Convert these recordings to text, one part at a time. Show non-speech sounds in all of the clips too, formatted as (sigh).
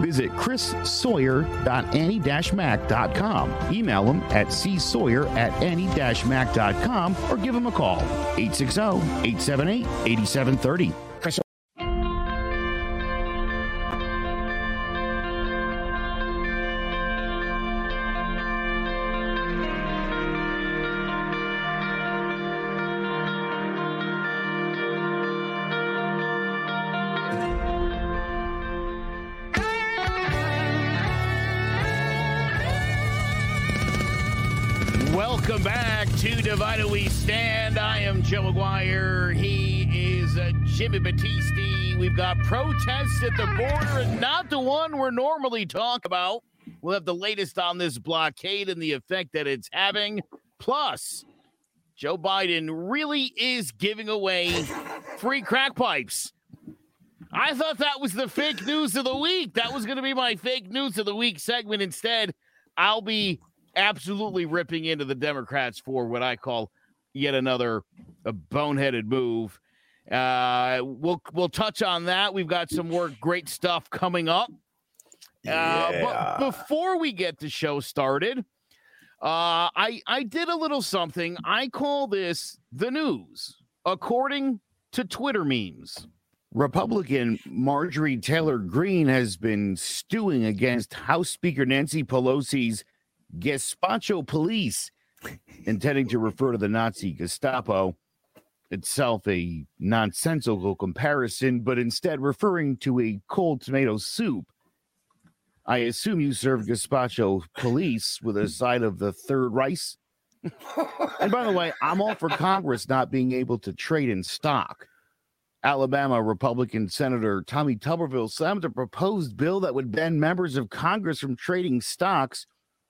Visit chrissawyer.annie-mac.com. Email him at csawyer at annie-mac.com or give him a call, 860-878-8730. Divided We Stand. I am Joe McGuire. He is uh, Jimmy Battisti. We've got protests at the border and not the one we're normally talk about. We'll have the latest on this blockade and the effect that it's having. Plus, Joe Biden really is giving away free crack pipes. I thought that was the fake news of the week. That was going to be my fake news of the week segment. Instead, I'll be absolutely ripping into the Democrats for what I call yet another a boneheaded move. Uh, we'll we'll touch on that. We've got some more great stuff coming up. Uh, but before we get the show started, uh, I I did a little something. I call this the news according to Twitter memes. Republican Marjorie Taylor Greene has been stewing against House Speaker Nancy Pelosi's gazpacho police, intending to refer to the Nazi Gestapo itself a nonsensical comparison, but instead referring to a cold tomato soup. I assume you serve gazpacho police with a side of the third rice. and by the way, I'm all for Congress not being able to trade in stock. Alabama Republican Senator Tommy Tuberville slammed a proposed bill that would ban members of Congress from trading stocks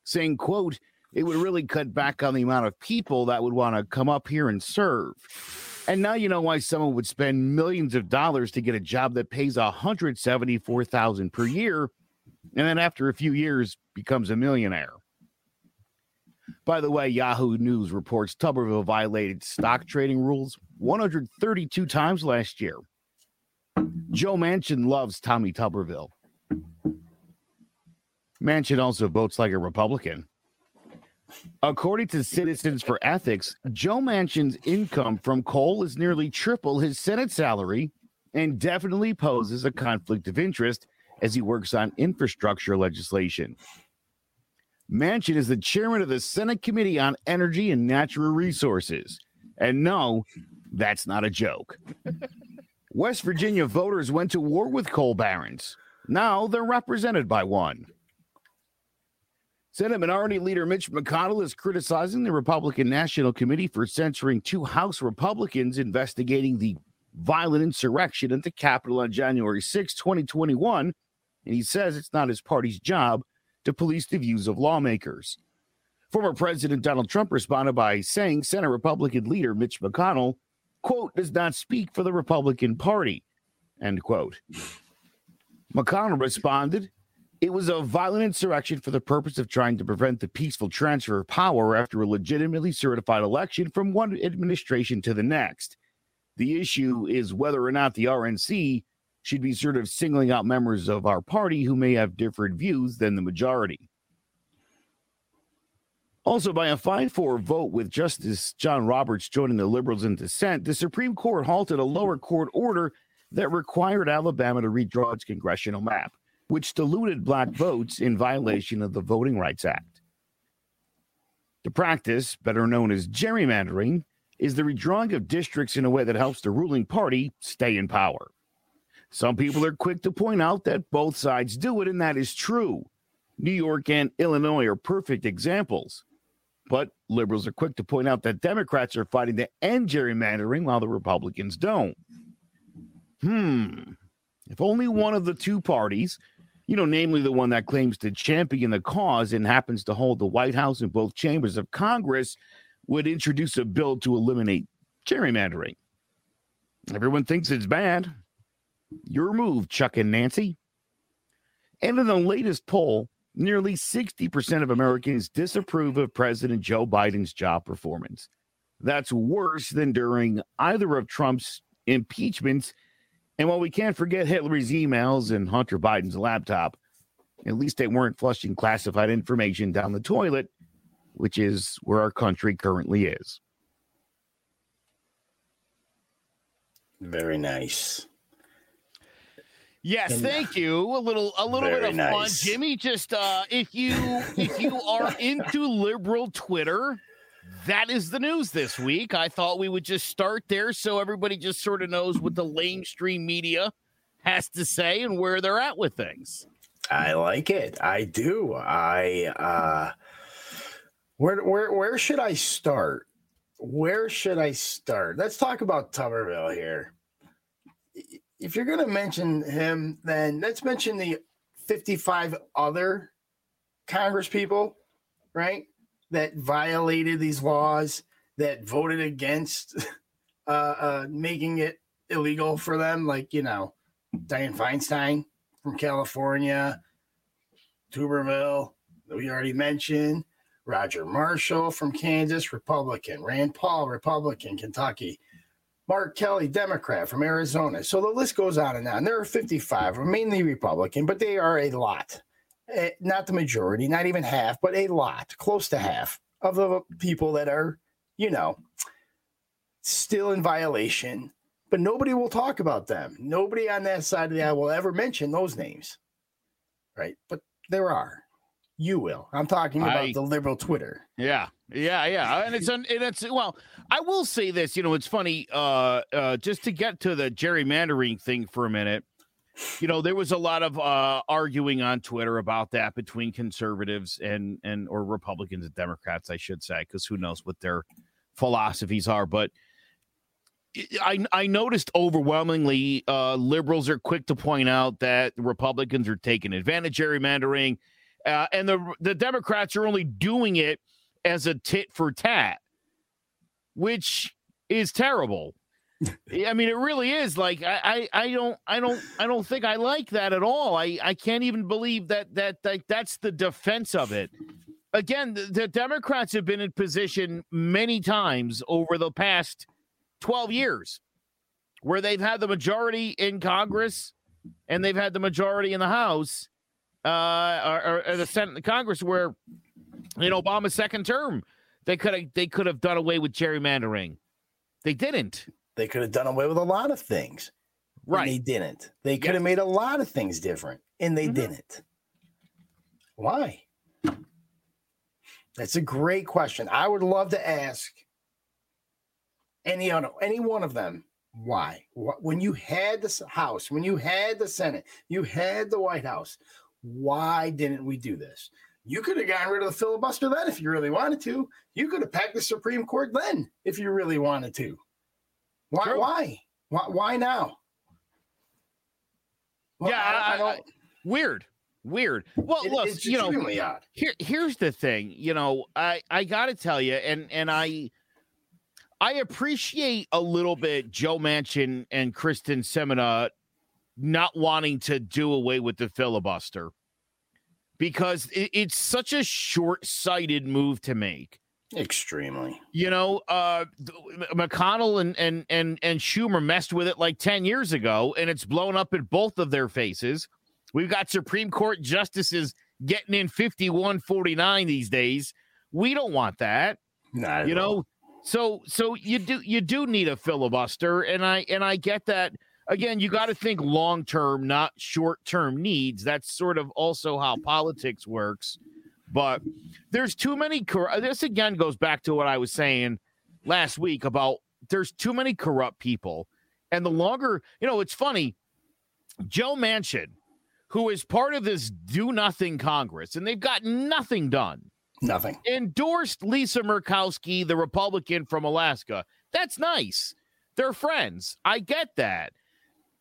saying, quote, it would really cut back on the amount of people that would want to come up here and serve. And now you know why someone would spend millions of dollars to get a job that pays 174,000 per year and then after a few years becomes a millionaire. By the way, Yahoo News reports Tuberville violated stock trading rules 132 times last year. Joe Manchin loves Tommy Tuberville. Manchin also votes like a Republican. According to Citizens for Ethics, Joe Manchin's income from coal is nearly triple his Senate salary and definitely poses a conflict of interest as he works on infrastructure legislation. Manchin is the chairman of the Senate Committee on Energy and Natural Resources. And no, that's not a joke. West Virginia voters went to war with coal barons. Now they're represented by one. Senate Minority Leader Mitch McConnell is criticizing the Republican National Committee for censoring two House Republicans investigating the violent insurrection at the Capitol on January 6, 2021. And he says it's not his party's job to police the views of lawmakers. Former President Donald Trump responded by saying Senate Republican leader Mitch McConnell, quote, does not speak for the Republican Party, end quote. McConnell responded, it was a violent insurrection for the purpose of trying to prevent the peaceful transfer of power after a legitimately certified election from one administration to the next. The issue is whether or not the RNC should be sort of singling out members of our party who may have different views than the majority. Also, by a 5 4 vote with Justice John Roberts joining the liberals in dissent, the Supreme Court halted a lower court order that required Alabama to redraw its congressional map, which diluted black votes in violation of the Voting Rights Act. The practice, better known as gerrymandering, is the redrawing of districts in a way that helps the ruling party stay in power. Some people are quick to point out that both sides do it, and that is true. New York and Illinois are perfect examples. But liberals are quick to point out that Democrats are fighting to end gerrymandering while the Republicans don't. Hmm. If only one of the two parties, you know, namely the one that claims to champion the cause and happens to hold the White House and both chambers of Congress, would introduce a bill to eliminate gerrymandering. Everyone thinks it's bad. Your move, Chuck and Nancy. And in the latest poll, nearly 60% of Americans disapprove of President Joe Biden's job performance. That's worse than during either of Trump's impeachments. And while we can't forget Hillary's emails and Hunter Biden's laptop, at least they weren't flushing classified information down the toilet which is where our country currently is. Very nice. Yes, and, thank you. A little a little bit of nice. fun. Jimmy, just uh if you if you are (laughs) into liberal Twitter, that is the news this week. I thought we would just start there so everybody just sort of knows what the lamestream media has to say and where they're at with things. I like it. I do. I uh where where where should I start? Where should I start? Let's talk about Tuberville here. If you're going to mention him, then let's mention the 55 other Congress people, right? That violated these laws, that voted against (laughs) uh, uh, making it illegal for them, like you know, Dianne Feinstein from California, Tuberville, we already mentioned. Roger Marshall from Kansas, Republican. Rand Paul, Republican, Kentucky. Mark Kelly, Democrat from Arizona. So the list goes on and on. There are 55, mainly Republican, but they are a lot. Eh, not the majority, not even half, but a lot, close to half of the people that are, you know, still in violation. But nobody will talk about them. Nobody on that side of the aisle will ever mention those names. Right. But there are. You will. I'm talking about I, the liberal Twitter. Yeah, yeah, yeah. And it's and it's well. I will say this. You know, it's funny. Uh, uh, just to get to the gerrymandering thing for a minute. You know, there was a lot of uh, arguing on Twitter about that between conservatives and and or Republicans and Democrats, I should say, because who knows what their philosophies are. But I I noticed overwhelmingly uh, liberals are quick to point out that Republicans are taking advantage gerrymandering uh, and the the Democrats are only doing it as a tit for tat, which is terrible. I mean, it really is. Like I, I, I don't, I don't, I don't think I like that at all. I, I can't even believe that that that that's the defense of it. Again, the, the Democrats have been in position many times over the past twelve years, where they've had the majority in Congress and they've had the majority in the House, uh, or, or the Senate the Congress where in Obama's second term they could have they could have done away with gerrymandering. They didn't. They could have done away with a lot of things. Right. they didn't. They could have made a lot of things different, and they mm-hmm. didn't. Why? That's a great question. I would love to ask any any one of them why. When you had the House, when you had the Senate, you had the White House. Why didn't we do this? You could have gotten rid of the filibuster then if you really wanted to. You could have packed the Supreme Court then if you really wanted to. Why? Why? Why? Why now? Well, yeah, I, I, I, weird, weird. Well, it, look, you know, odd. here, here's the thing. You know, I, I got to tell you, and and I, I appreciate a little bit Joe Manchin and Kyrsten Sinema not wanting to do away with the filibuster because it, it's such a short-sighted move to make. Extremely. You know, uh, McConnell and, and and and Schumer messed with it like 10 years ago, and it's blown up in both of their faces. We've got Supreme Court justices getting in 51 49 these days We don't want that. Not you know, so so you do you do need a filibuster, and I and I get that. Again, you got to think long term, not short term needs. That's sort of also how politics works. But there's too many. Uh, this again goes back to what I was saying last week about there's too many corrupt people, and the longer you know, it's funny. Joe Manchin, who is part of this do nothing Congress, and they've got nothing done. Nothing. Endorsed Lisa Murkowski, the Republican from Alaska. That's nice. They're friends. I get that.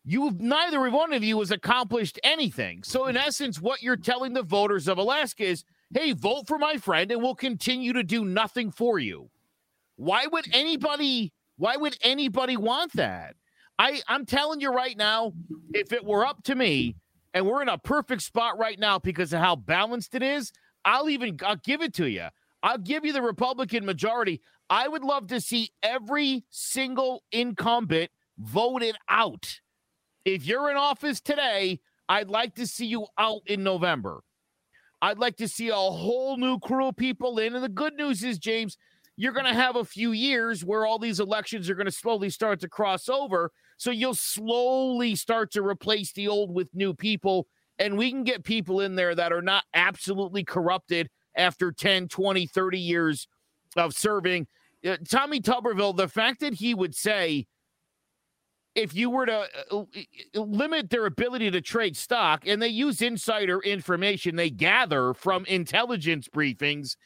You neither one of you has accomplished anything. So in essence, what you're telling the voters of Alaska is, hey, vote for my friend and we'll continue to do nothing for you. Why would anybody why would anybody want that? I, I'm telling you right now, if it were up to me, and we're in a perfect spot right now because of how balanced it is, I'll even I'll give it to you. I'll give you the Republican majority. I would love to see every single incumbent voted out. If you're in office today, I'd like to see you out in November. I'd like to see a whole new crew of people in. And the good news is, James, you're going to have a few years where all these elections are going to slowly start to cross over. So you'll slowly start to replace the old with new people. And we can get people in there that are not absolutely corrupted after 10, 20, 30 years of serving. Uh, Tommy Tuberville, the fact that he would say, if you were to uh, uh, limit their ability to trade stock, and they use insider information they gather from intelligence briefings,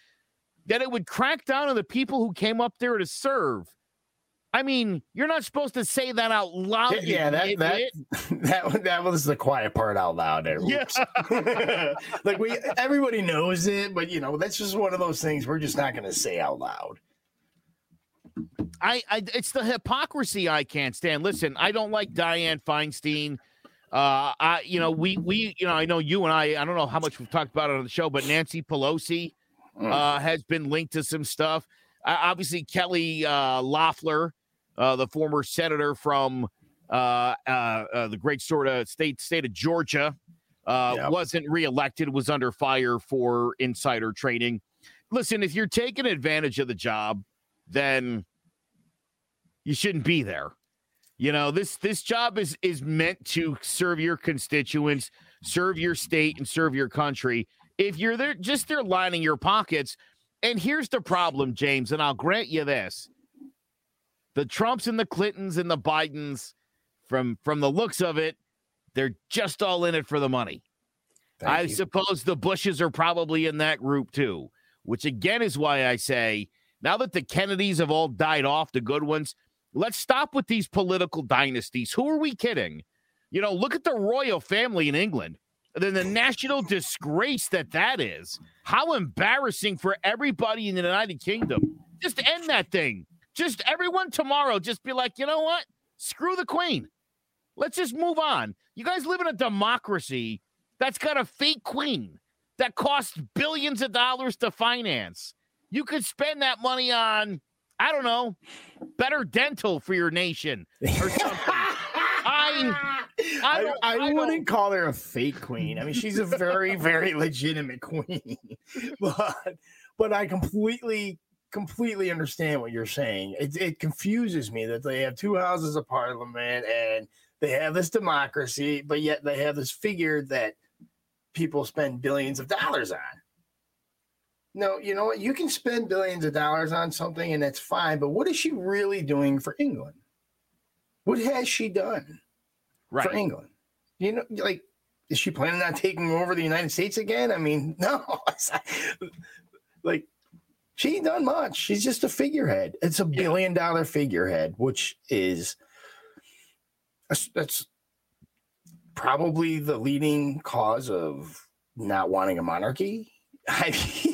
that it would crack down on the people who came up there to serve. I mean, you're not supposed to say that out loud. Yeah, that that, (laughs) that that was the quiet part out loud. There. Yeah. (laughs) like we, everybody knows it, but you know that's just one of those things we're just not going to say out loud. I, I, it's the hypocrisy I can't stand. Listen, I don't like Dianne Feinstein. Uh, I, you know, we, we, you know, I know you and I. I don't know how much we've talked about it on the show, but Nancy Pelosi mm. uh, has been linked to some stuff. Uh, obviously, Kelly uh, Loeffler uh, the former senator from uh, uh, uh, the great sort of state state of Georgia, uh, yep. wasn't reelected, was under fire for insider trading. Listen, if you're taking advantage of the job, then you shouldn't be there. You know this this job is is meant to serve your constituents, serve your state, and serve your country. If you're there, just there lining your pockets. And here's the problem, James, and I'll grant you this the Trumps and the Clintons and the Bidens, from from the looks of it, they're just all in it for the money. Thank I you. suppose the Bushes are probably in that group too, which again is why I say now that the Kennedys have all died off, the good ones, let's stop with these political dynasties. Who are we kidding? You know, look at the royal family in England. Then the national disgrace that that is. How embarrassing for everybody in the United Kingdom. Just end that thing. Just everyone tomorrow, just be like, you know what? Screw the queen. Let's just move on. You guys live in a democracy that's got a fake queen that costs billions of dollars to finance. You could spend that money on, I don't know, better dental for your nation or (laughs) something. I, I, I, I wouldn't call her a fake queen. I mean, she's a very, very (laughs) legitimate queen, (laughs) but but I completely completely understand what you're saying. It, it confuses me that they have two houses of parliament and they have this democracy, but yet they have this figure that people spend billions of dollars on. No, you know what? You can spend billions of dollars on something and that's fine, but what is she really doing for England? What has she done right. for England? You know, like, is she planning on taking over the United States again? I mean, (laughs) no. like, she ain't done much. She's just a figurehead. It's a billion dollar figurehead, which is that's, probably the leading cause of not wanting a monarchy. (laughs) I mean,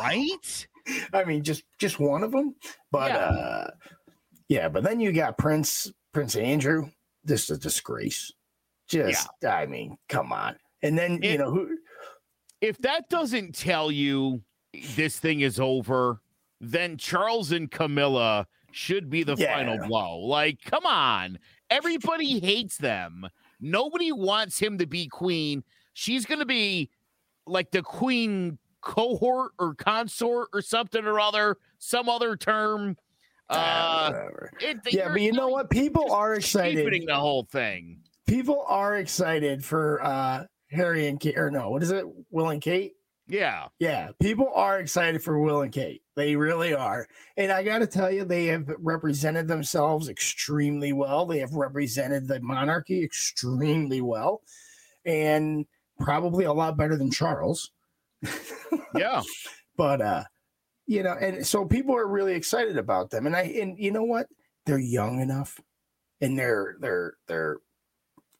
right? I mean, just just one of them. But yeah. uh yeah, but then you got Prince Prince Andrew. This is a disgrace. Just yeah. I mean, come on. And then if, you know who if that doesn't tell you this thing is over, then Charles and Camilla should be the yeah. final blow. Like, come on. Everybody hates them. Nobody wants him to be queen. She's going to be like the queen cohort or consort or something or other, some other term. Uh, it, yeah, but you know what? People are excited. The whole thing. People are excited for uh Harry and Kate, or no, what is it? Will and Kate? Yeah. Yeah. People are excited for Will and Kate. They really are. And I got to tell you, they have represented themselves extremely well. They have represented the monarchy extremely well and probably a lot better than Charles. Yeah. (laughs) but, uh, you know, and so people are really excited about them. And I, and you know what? They're young enough and they're, they're, they're,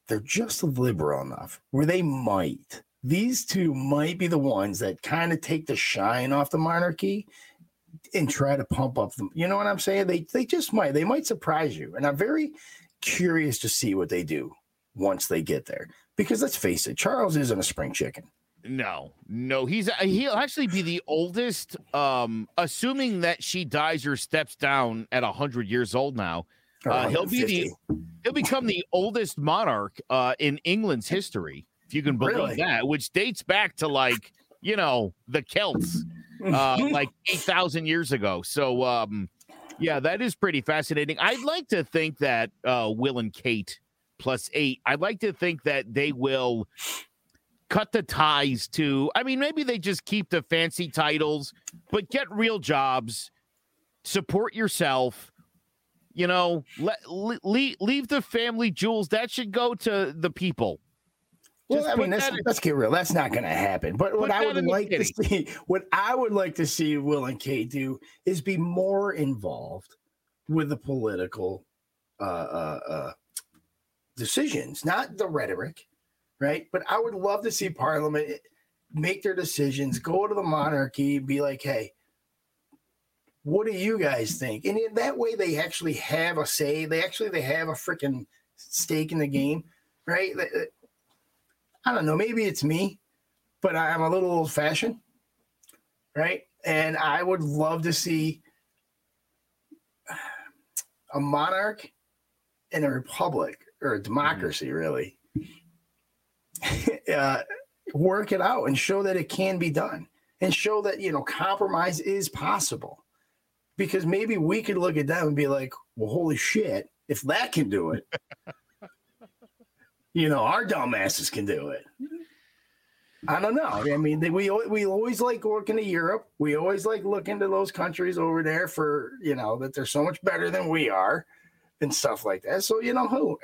they're just liberal enough where they might these two might be the ones that kind of take the shine off the monarchy and try to pump up them. You know what I'm saying? They they just might. They might surprise you. And I'm very curious to see what they do once they get there. Because let's face it, Charles isn't a spring chicken. No, no, he's he'll actually be the oldest. Um, assuming that she dies or steps down at hundred years old now, uh, he'll be the he'll become the oldest monarch uh, in England's history if you can believe really? that, which dates back to like, you know, the Celts, uh, (laughs) like 8,000 years ago. So, um, yeah, that is pretty fascinating. I'd like to think that uh, Will and Kate plus eight, I'd like to think that they will cut the ties to, I mean, maybe they just keep the fancy titles, but get real jobs, support yourself. You know, let, leave, leave the family jewels. That should go to the people well, Just I mean, let's, let's get real. That's not going to happen. But what I would like to see, (laughs) what I would like to see Will and Kate do is be more involved with the political uh, uh, uh, decisions, not the rhetoric, right? But I would love to see Parliament make their decisions, go to the monarchy, be like, hey, what do you guys think? And in that way, they actually have a say. They actually they have a freaking stake in the game, right? I don't know, maybe it's me, but I'm a little old fashioned, right? And I would love to see a monarch in a republic or a democracy, mm-hmm. really, (laughs) uh, work it out and show that it can be done and show that, you know, compromise is possible. Because maybe we could look at them and be like, well, holy shit, if that can do it, you know, our dumbasses can do it. I don't know. I mean, we we always like working to Europe. We always like looking to those countries over there for you know that they're so much better than we are, and stuff like that. So you know who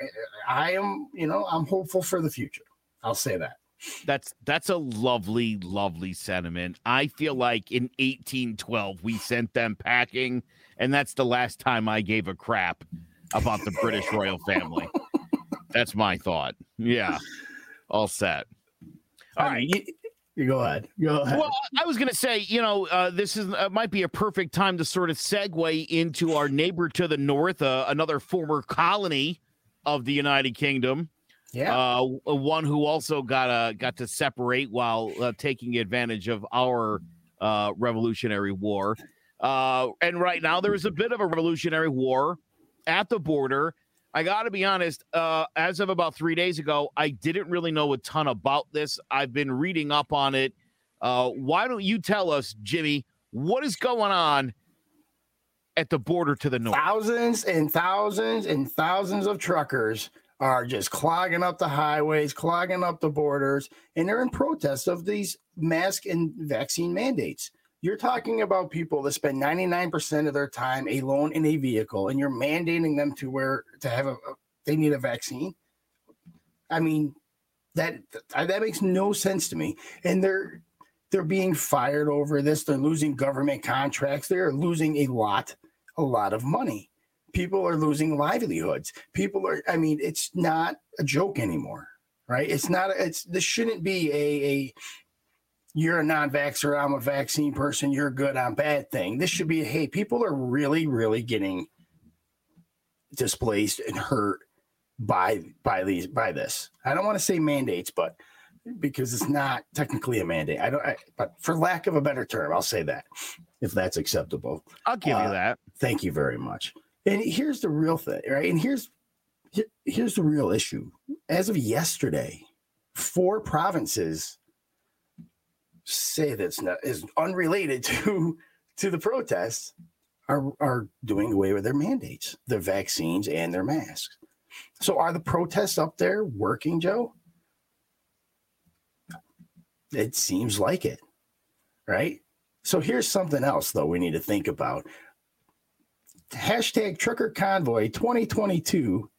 I am. You know, I'm hopeful for the future. I'll say that. That's that's a lovely, lovely sentiment. I feel like in 1812 we sent them packing, and that's the last time I gave a crap about the British royal family. That's my thought. Yeah. All set. All right. You, you go ahead. Go ahead. Well, I was going to say, you know, uh, this is uh, might be a perfect time to sort of segue into our neighbor to the north, uh, another former colony of the United Kingdom. Yeah, uh, one who also got uh, got to separate while uh, taking advantage of our uh, Revolutionary War. Uh, and right now, there is a bit of a Revolutionary War at the border I got to be honest. Uh, as of about three days ago, I didn't really know a ton about this. I've been reading up on it. Uh, why don't you tell us, Jimmy, what is going on at the border to the north? Thousands and thousands and thousands of truckers are just clogging up the highways, clogging up the borders, and they're in protest of these mask and vaccine mandates. You're talking about people that spend 99% of their time alone in a vehicle, and you're mandating them to where to have a, they need a vaccine. I mean, that that makes no sense to me. And they're they're being fired over this. They're losing government contracts. They're losing a lot, a lot of money. People are losing livelihoods. People are. I mean, it's not a joke anymore, right? It's not. It's this shouldn't be a a you're a non-vaxxer, I'm a vaccine person, you're good, I'm bad thing. This should be, hey, people are really, really getting displaced and hurt by by these by this. I don't want to say mandates, but because it's not technically a mandate. I don't I, but for lack of a better term, I'll say that if that's acceptable. I'll give uh, you that. Thank you very much. And here's the real thing, right? And here's here's the real issue. As of yesterday, four provinces say that's not is unrelated (laughs) to to the protests are are doing away with their mandates, their vaccines and their masks. So are the protests up there working, Joe? It seems like it, right? So here's something else though we need to think about. Hashtag Trucker Convoy 2022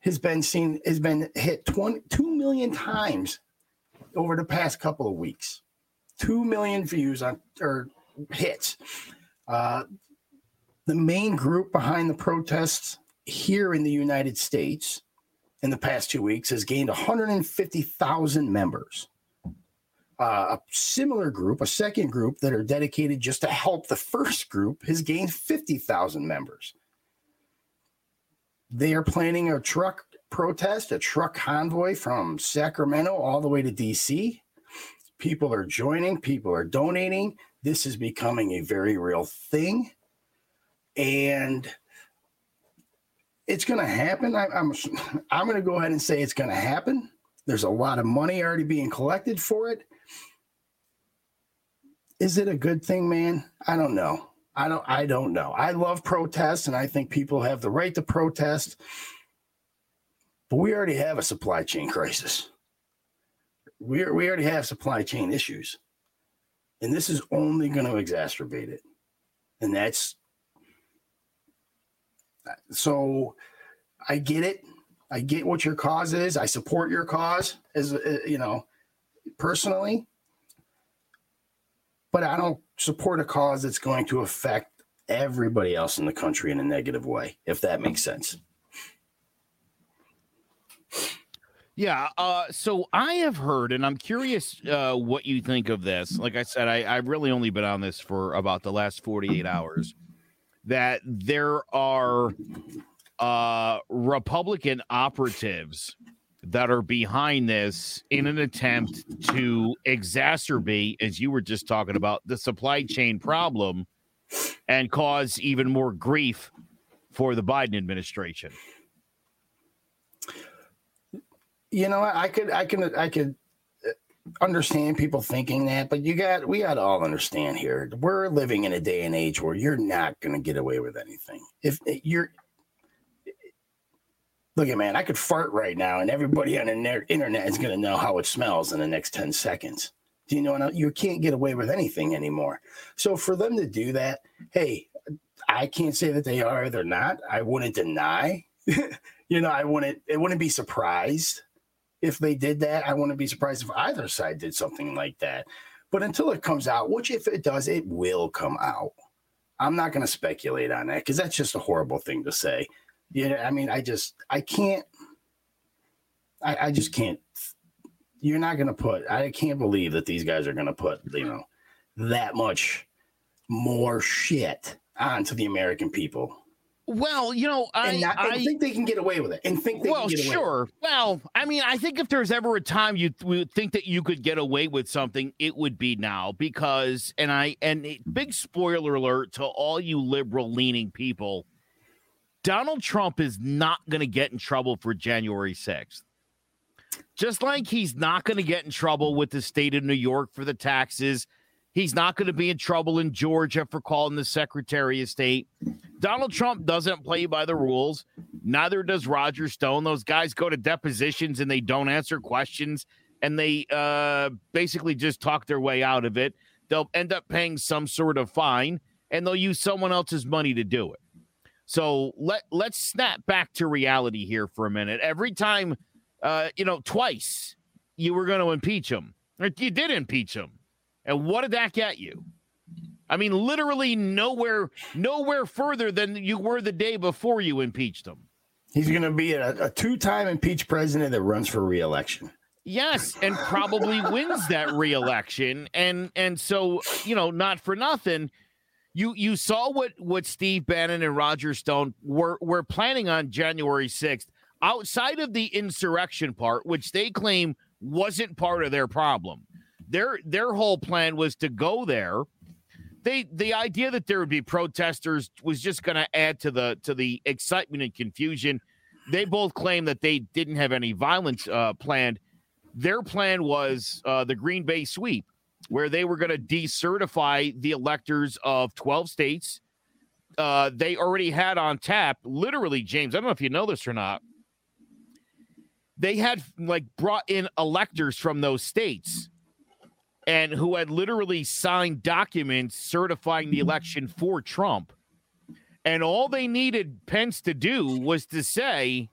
has been seen has been hit 20, 2 million times over the past couple of weeks. 2 million views on or hits. Uh, the main group behind the protests here in the United States in the past two weeks has gained 150,000 members. Uh, a similar group, a second group that are dedicated just to help the first group, has gained 50,000 members. They are planning a truck protest, a truck convoy from Sacramento all the way to DC. People are joining, people are donating. This is becoming a very real thing. And it's going to happen. I, I'm (laughs) I'm going to go ahead and say it's going to happen. There's a lot of money already being collected for it. Is it a good thing, man? I don't know. I don't I don't know. I love protests and I think people have the right to protest. But we already have a supply chain crisis. We we already have supply chain issues. And this is only going to exacerbate it. And that's so I get it. I get what your cause is. I support your cause as uh, you know, personally but I don't support a cause that's going to affect everybody else in the country in a negative way, if that makes sense. Yeah. Uh, so I have heard, and I'm curious uh, what you think of this. Like I said, I, I've really only been on this for about the last 48 hours. That there are uh, Republican operatives that are behind this in an attempt to exacerbate, as you were just talking about, the supply chain problem and cause even more grief for the Biden administration. You know, I could, I can, I could uh, understand people thinking that, but you got, we got to all understand here. We're living in a day and age where you're not going to get away with anything. If eh, you're, Look at man, I could fart right now, and everybody on the internet is going to know how it smells in the next ten seconds. Do you know? what? You can't get away with anything anymore. So for them to do that, hey, I can't say that they are. Or they're not. I wouldn't deny. (laughs) you know, I wouldn't. It wouldn't be surprised if they did that. I wouldn't be surprised if either side did something like that. But until it comes out, which if it does, it will come out. I'm not going to speculate on that because that's just a horrible thing to say. Yeah, I mean, I just I can't. I, I just can't. You're not going to put. I can't believe that these guys are going to put you know that much more shit onto the American people. Well, you know, I, not, I think they can get away with it, and think they well, can get away sure. Well, I mean, I think if there's ever a time you would think that you could get away with something, it would be now because, and I, and big spoiler alert to all you liberal leaning people Donald Trump is not going to get in trouble for January 6th. Just like he's not going to get in trouble with the state of New York for the taxes. He's not going to be in trouble in Georgia for calling the Secretary of State. Donald Trump doesn't play by the rules. Neither does Roger Stone. Those guys go to depositions and they don't answer questions and they uh, basically just talk their way out of it. They'll end up paying some sort of fine and they'll use someone else's money to do it. So let let's snap back to reality here for a minute. Every time, uh, you know, twice you were going to impeach him, you did impeach him, and what did that get you? I mean, literally nowhere, nowhere further than you were the day before you impeached him. He's going to be a, a two-time impeached president that runs for reelection. Yes, and probably wins that reelection, and and so you know, not for nothing you you saw what what Steve Bannon and Roger Stone were were planning on January 6th outside of the insurrection part which they claim wasn't part of their problem. Their their whole plan was to go there. They the idea that there would be protesters was just going to add to the to the excitement and confusion. They both claim that they didn't have any violence uh, planned. Their plan was uh, the Green Bay sweep where they were going to decertify the electors of 12 states. Uh, they already had on tap, literally, James. I don't know if you know this or not. They had like brought in electors from those states and who had literally signed documents certifying the election for Trump. And all they needed Pence to do was to say,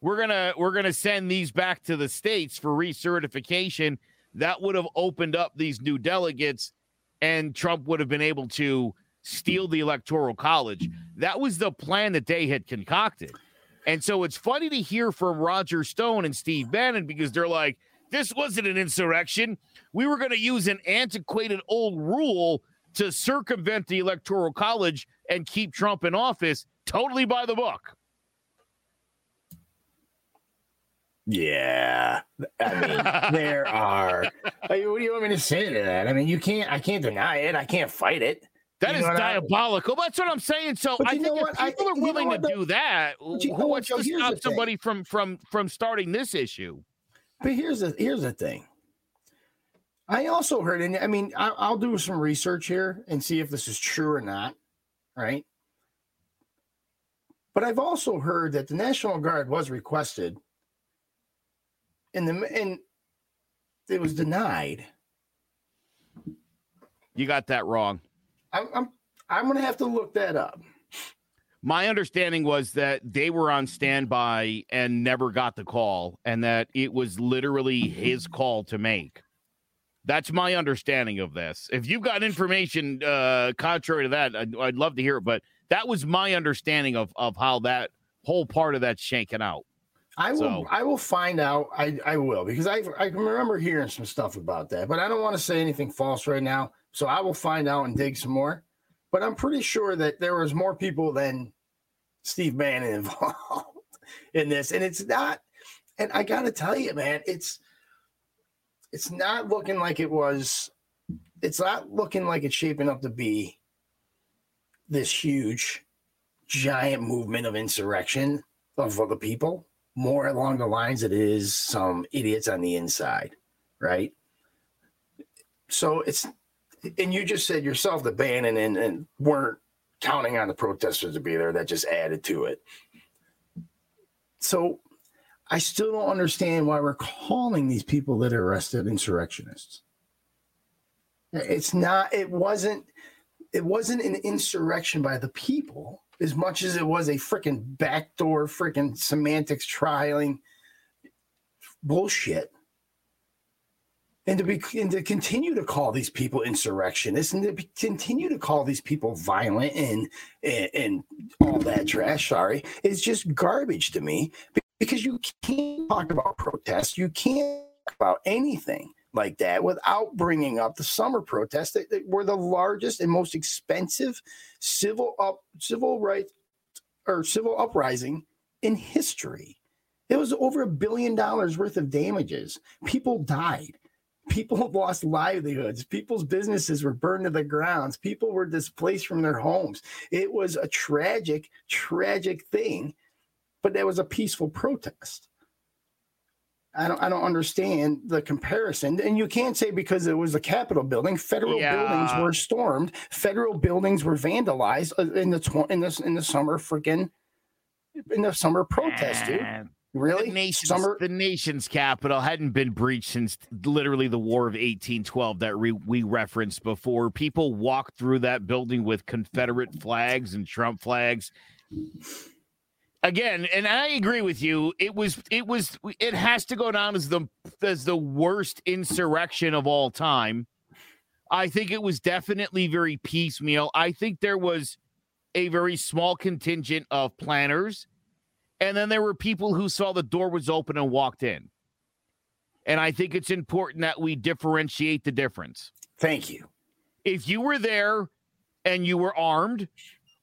we're gonna we're gonna send these back to the states for recertification. That would have opened up these new delegates, and Trump would have been able to steal the electoral college. That was the plan that they had concocted. And so it's funny to hear from Roger Stone and Steve Bannon because they're like, this wasn't an insurrection. We were going to use an antiquated old rule to circumvent the electoral college and keep Trump in office totally by the book. Yeah, I mean, (laughs) there are. I mean, what do you want me to say to that? I mean, you can't. I can't deny it. I can't fight it. That you is diabolical. I, That's what I'm saying. So I think if people I, are willing to do that, who wants to stop somebody from from from starting this issue? But here's the here's the thing. I also heard, and I mean, I, I'll do some research here and see if this is true or not. Right. But I've also heard that the National Guard was requested and the and it was denied. You got that wrong. I'm I'm, I'm going to have to look that up. My understanding was that they were on standby and never got the call, and that it was literally his (laughs) call to make. That's my understanding of this. If you've got information uh, contrary to that, I'd, I'd love to hear it. But that was my understanding of of how that whole part of that's shaken out. I will. So. I will find out. I, I will because I I can remember hearing some stuff about that, but I don't want to say anything false right now. So I will find out and dig some more. But I'm pretty sure that there was more people than Steve Bannon (laughs) involved in this, and it's not. And I got to tell you, man, it's it's not looking like it was. It's not looking like it's shaping up to be this huge, giant movement of insurrection of the people more along the lines that it is some idiots on the inside, right? So it's, and you just said yourself the Bannon and, and weren't counting on the protesters to be there. That just added to it. So I still don't understand why we're calling these people that are arrested insurrectionists. It's not, it wasn't, it wasn't an insurrection by the people as much as it was a freaking backdoor freaking semantics trialing bullshit. And to be and to continue to call these people insurrectionists and to be, continue to call these people violent and, and and all that trash, sorry, is just garbage to me because you can't talk about protests, you can't talk about anything like that without bringing up the summer protests that, that were the largest and most expensive civil up civil rights or civil uprising in history. It was over a billion dollars worth of damages. People died. People (laughs) lost livelihoods. People's businesses were burned to the grounds. People were displaced from their homes. It was a tragic, tragic thing, but that was a peaceful protest. I don't I don't understand the comparison. And you can't say because it was a Capitol building, federal yeah. buildings were stormed, federal buildings were vandalized uh, in the tw- in the in the summer freaking in the summer protest, dude. Really? The nation's, summer- the nation's capital hadn't been breached since literally the War of 1812 that re- we referenced before. People walked through that building with Confederate flags and Trump flags again, and I agree with you. It was it was it has to go down as the as the worst insurrection of all time. I think it was definitely very piecemeal. I think there was a very small contingent of planners, and then there were people who saw the door was open and walked in. And I think it's important that we differentiate the difference. Thank you. If you were there and you were armed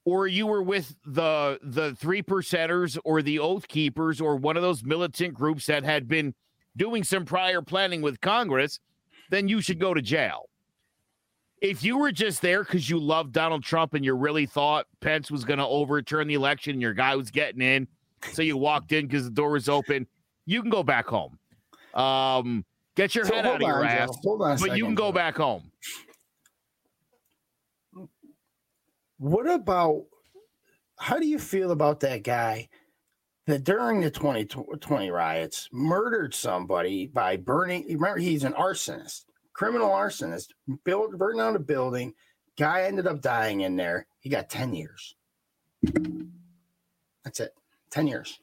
or you were with the the three percenters or the oath keepers or one of those militant groups that had been doing some prior planning with Congress, then you should go to jail. If you were just there because you loved Donald Trump and you really thought Pence was going to overturn the election and your guy was getting in, so you walked in because the door was open, you can go back home. Um, Get your So head out of your on, Joe. ass. Hold on But you can go back home. What about how do you feel about that guy that during the 2020 riots murdered somebody by burning? Remember, he's an arsonist, criminal arsonist, built, burned down a building. Guy ended up dying in there. He got 10 years. That's it. 10 years.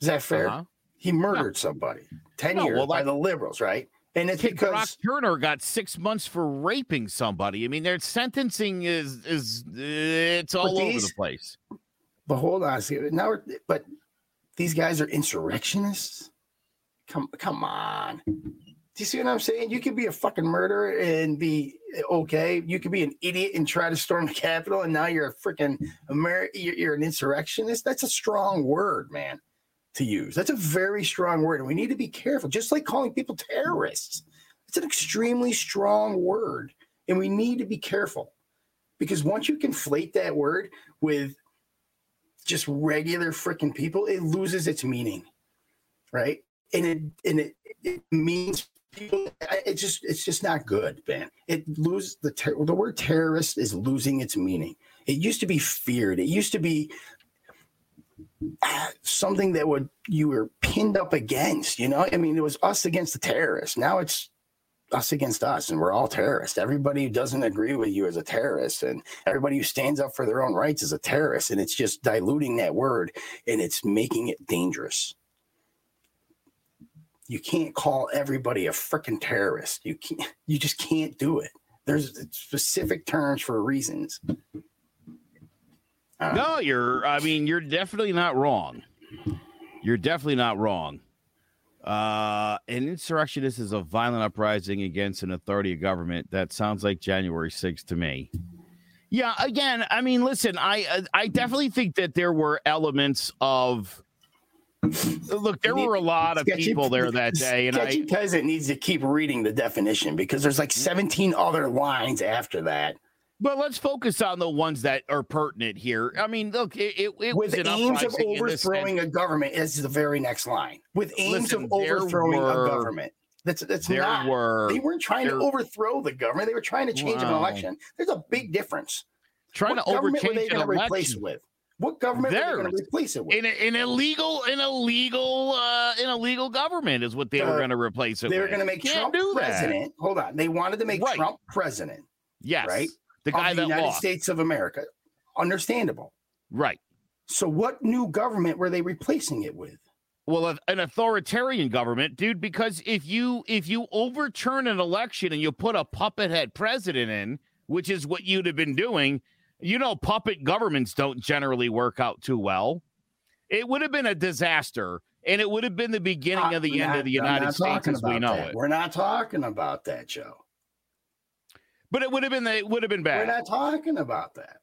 Is that fair? Uh-huh. He murdered somebody. 10 No, years well, by the liberals, right? And it's Kid Brock Turner got six months for raping somebody. I mean, their sentencing is is it's all over the place. But hold on, see, now but these guys are insurrectionists. Come, come on. Do you see what I'm saying? You could be a fucking murderer and be okay. You could be an idiot and try to storm the Capitol, and now you're a freaking Amer- you're, you're an insurrectionist. That's a strong word, man, to use. That's a very strong word, and we need to be careful. Just like calling people terrorists, it's an extremely strong word, and we need to be careful because once you conflate that word with just regular freaking people, it loses its meaning, right? And it and it, it means people. I- It's just it's just not good, man. It lose the ter- the word terrorist is losing its meaning. It used to be feared. It used to be something that would you were pinned up against. You know, I mean, it was us against the terrorists. Now it's us against us, and we're all terrorists. Everybody who doesn't agree with you is a terrorist, and everybody who stands up for their own rights is a terrorist. And it's just diluting that word, and it's making it dangerous. You can't call everybody a freaking terrorist. You can't. You just can't do it. There's specific terms for reasons. Uh, No, you're. I mean, you're definitely not wrong. You're definitely not wrong. Uh, an insurrectionist is a violent uprising against an authority of government. That sounds like January 6th to me. Yeah. Again, I mean, listen, I I definitely think that there were elements of. Look, there were a lot of Sketchy- people there that day, and I. Sketchy peasant needs to keep reading the definition because there's like 17 other lines after that. But let's focus on the ones that are pertinent here. I mean, look, it, it, it with was aims of uprising in the sense- overthrowing a government is the very next line. With aims Listen, of overthrowing were- a government. That's that's there not. were they weren't trying there- to overthrow the government. They were trying to change an election. There's a big difference. trying what to government were they an going to replace it with? What government were they going to replace it with? In an illegal, an illegal, uh, an illegal government is what they were going to replace it. With. They were going to make Trump president. Hold on. They wanted to make Right. Trump president Yes, right? The guy the that United lost. States of America. Understandable. Right. So what new government were they replacing it with? Well, an authoritarian government, dude. Because if you if you overturn an election and you put a puppet head president in, which is what you'd have been doing, you know, puppet governments don't generally work out too well. It would have been a disaster, and it would have been the beginning uh, of the end not- of the United States as we know that. it. We're not talking about that, Joe. But it would have been the, it would have been bad. We're not talking about that.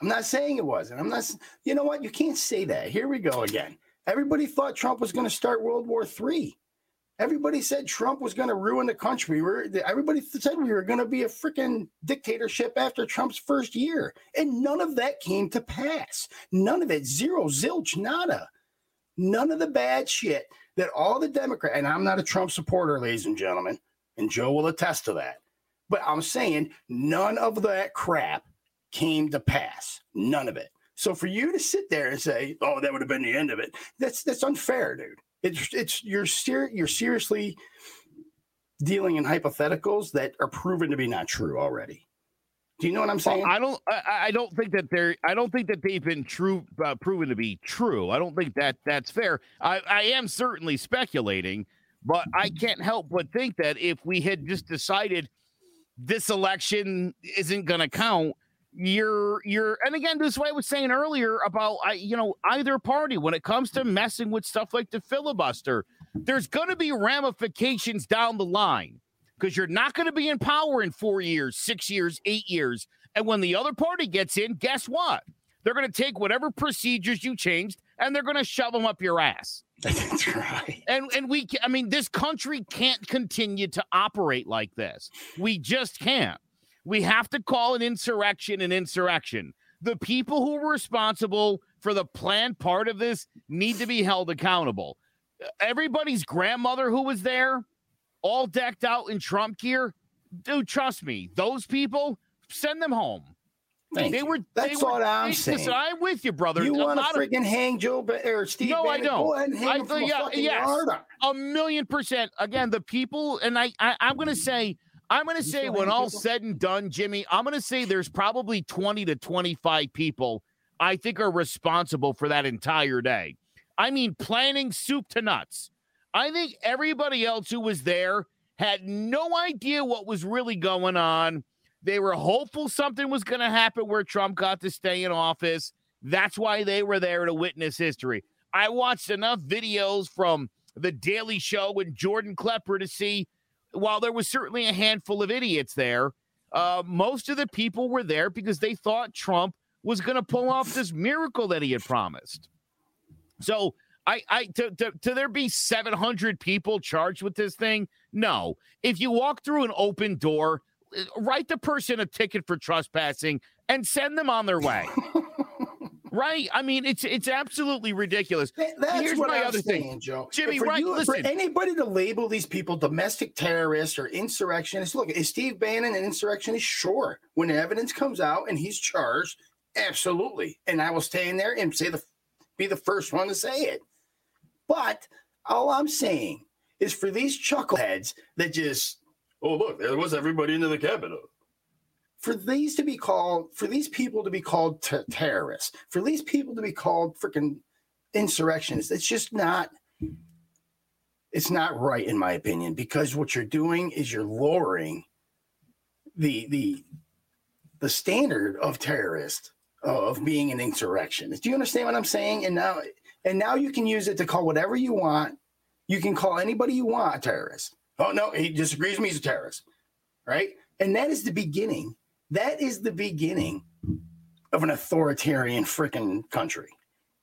I'm not saying it wasn't. I'm not. You know what? You can't say that. Here we go again. Everybody thought Trump was going to start World War III. Everybody said Trump was going to ruin the country. We're, everybody said we were going to be a freaking dictatorship after Trump's first year, and none of that came to pass. None of it. Zero, zilch, nada. None of the bad shit that all the Democrats, and I'm not a Trump supporter, ladies and gentlemen, and Joe will attest to that. But I'm saying none of that crap came to pass. None of it. So for you to sit there and say, "Oh, that would have been the end of it," that's that's unfair, dude. It's it's you're ser- you're seriously dealing in hypotheticals that are proven to be not true already. Do you know what I'm Well, saying? I don't. I, I don't think that they're. I don't think that they've been true, uh, proven to be true. I don't think that that's fair. I, I am certainly speculating, but I can't help but think that if we had just decided this election isn't going to count, you're you're. And again, this is what I was saying earlier about you know, either party when it comes to messing with stuff like the filibuster, there's going to be ramifications down the line because you're not going to be in power in four years, six years, eight years. And when the other party gets in, guess what? They're going to take whatever procedures you changed and they're going to shove them up your ass. (laughs) That's right. And and we, I mean, this country can't continue to operate like this. We just can't. We have to call an insurrection an insurrection. the people who were responsible for the planned part of this need to be held accountable. Everybody's grandmother who was there, all decked out in Trump gear, dude, trust me, those people, send them home. Thank they you. were. That's they were, what I'm they- saying. Listen, I'm with you, brother. you want to lot of- freaking hang Joe Ba- or Steve No, I don't. Go ahead and hang I- him from yeah, a yes. yard. a million percent. Again, the people, and I, I I'm gonna say, I'm gonna say, when hang all people? said and done, Jimmy, I'm gonna say there's probably 20 to 25 people I think are responsible for that entire day. I mean, planning soup to nuts. I think everybody else who was there had no idea what was really going on. They were hopeful something was going to happen where Trump got to stay in office. That's why they were there to witness history. I watched enough videos from The Daily Show and Jordan Klepper to see, while there was certainly a handful of idiots there, uh, most of the people were there because they thought Trump was going to pull off this miracle that he had promised. So I, I to, to, to there be 700 people charged with this thing? No. If you walk through an open door, write the person a ticket for trespassing and send them on their way. (laughs) right? I mean, it's it's absolutely ridiculous. That- That's Here's what my I'm other thing. saying, Joe. Jimmy, for right, you- listen. For anybody to label these people domestic terrorists or insurrectionists, look, is Steve Bannon an insurrectionist? Sure. When evidence comes out and he's charged, absolutely. And I will stand there and say the be the first one to say it. But all I'm saying is for these chuckleheads that just, oh look, there was everybody into the Capitol. For these to be called, for these people to be called ter- terrorists, for these people to be called freaking insurrectionists, it's just not. It's not right, in my opinion, because what you're doing is you're lowering the the the standard of terrorist of being an insurrectionist. Do you understand what I'm saying? And now and now you can use it to call whatever you want. You can call anybody you want a terrorist. Oh no, he disagrees with me, he's a terrorist. Right? And that is the beginning. That is the beginning of an authoritarian freaking country.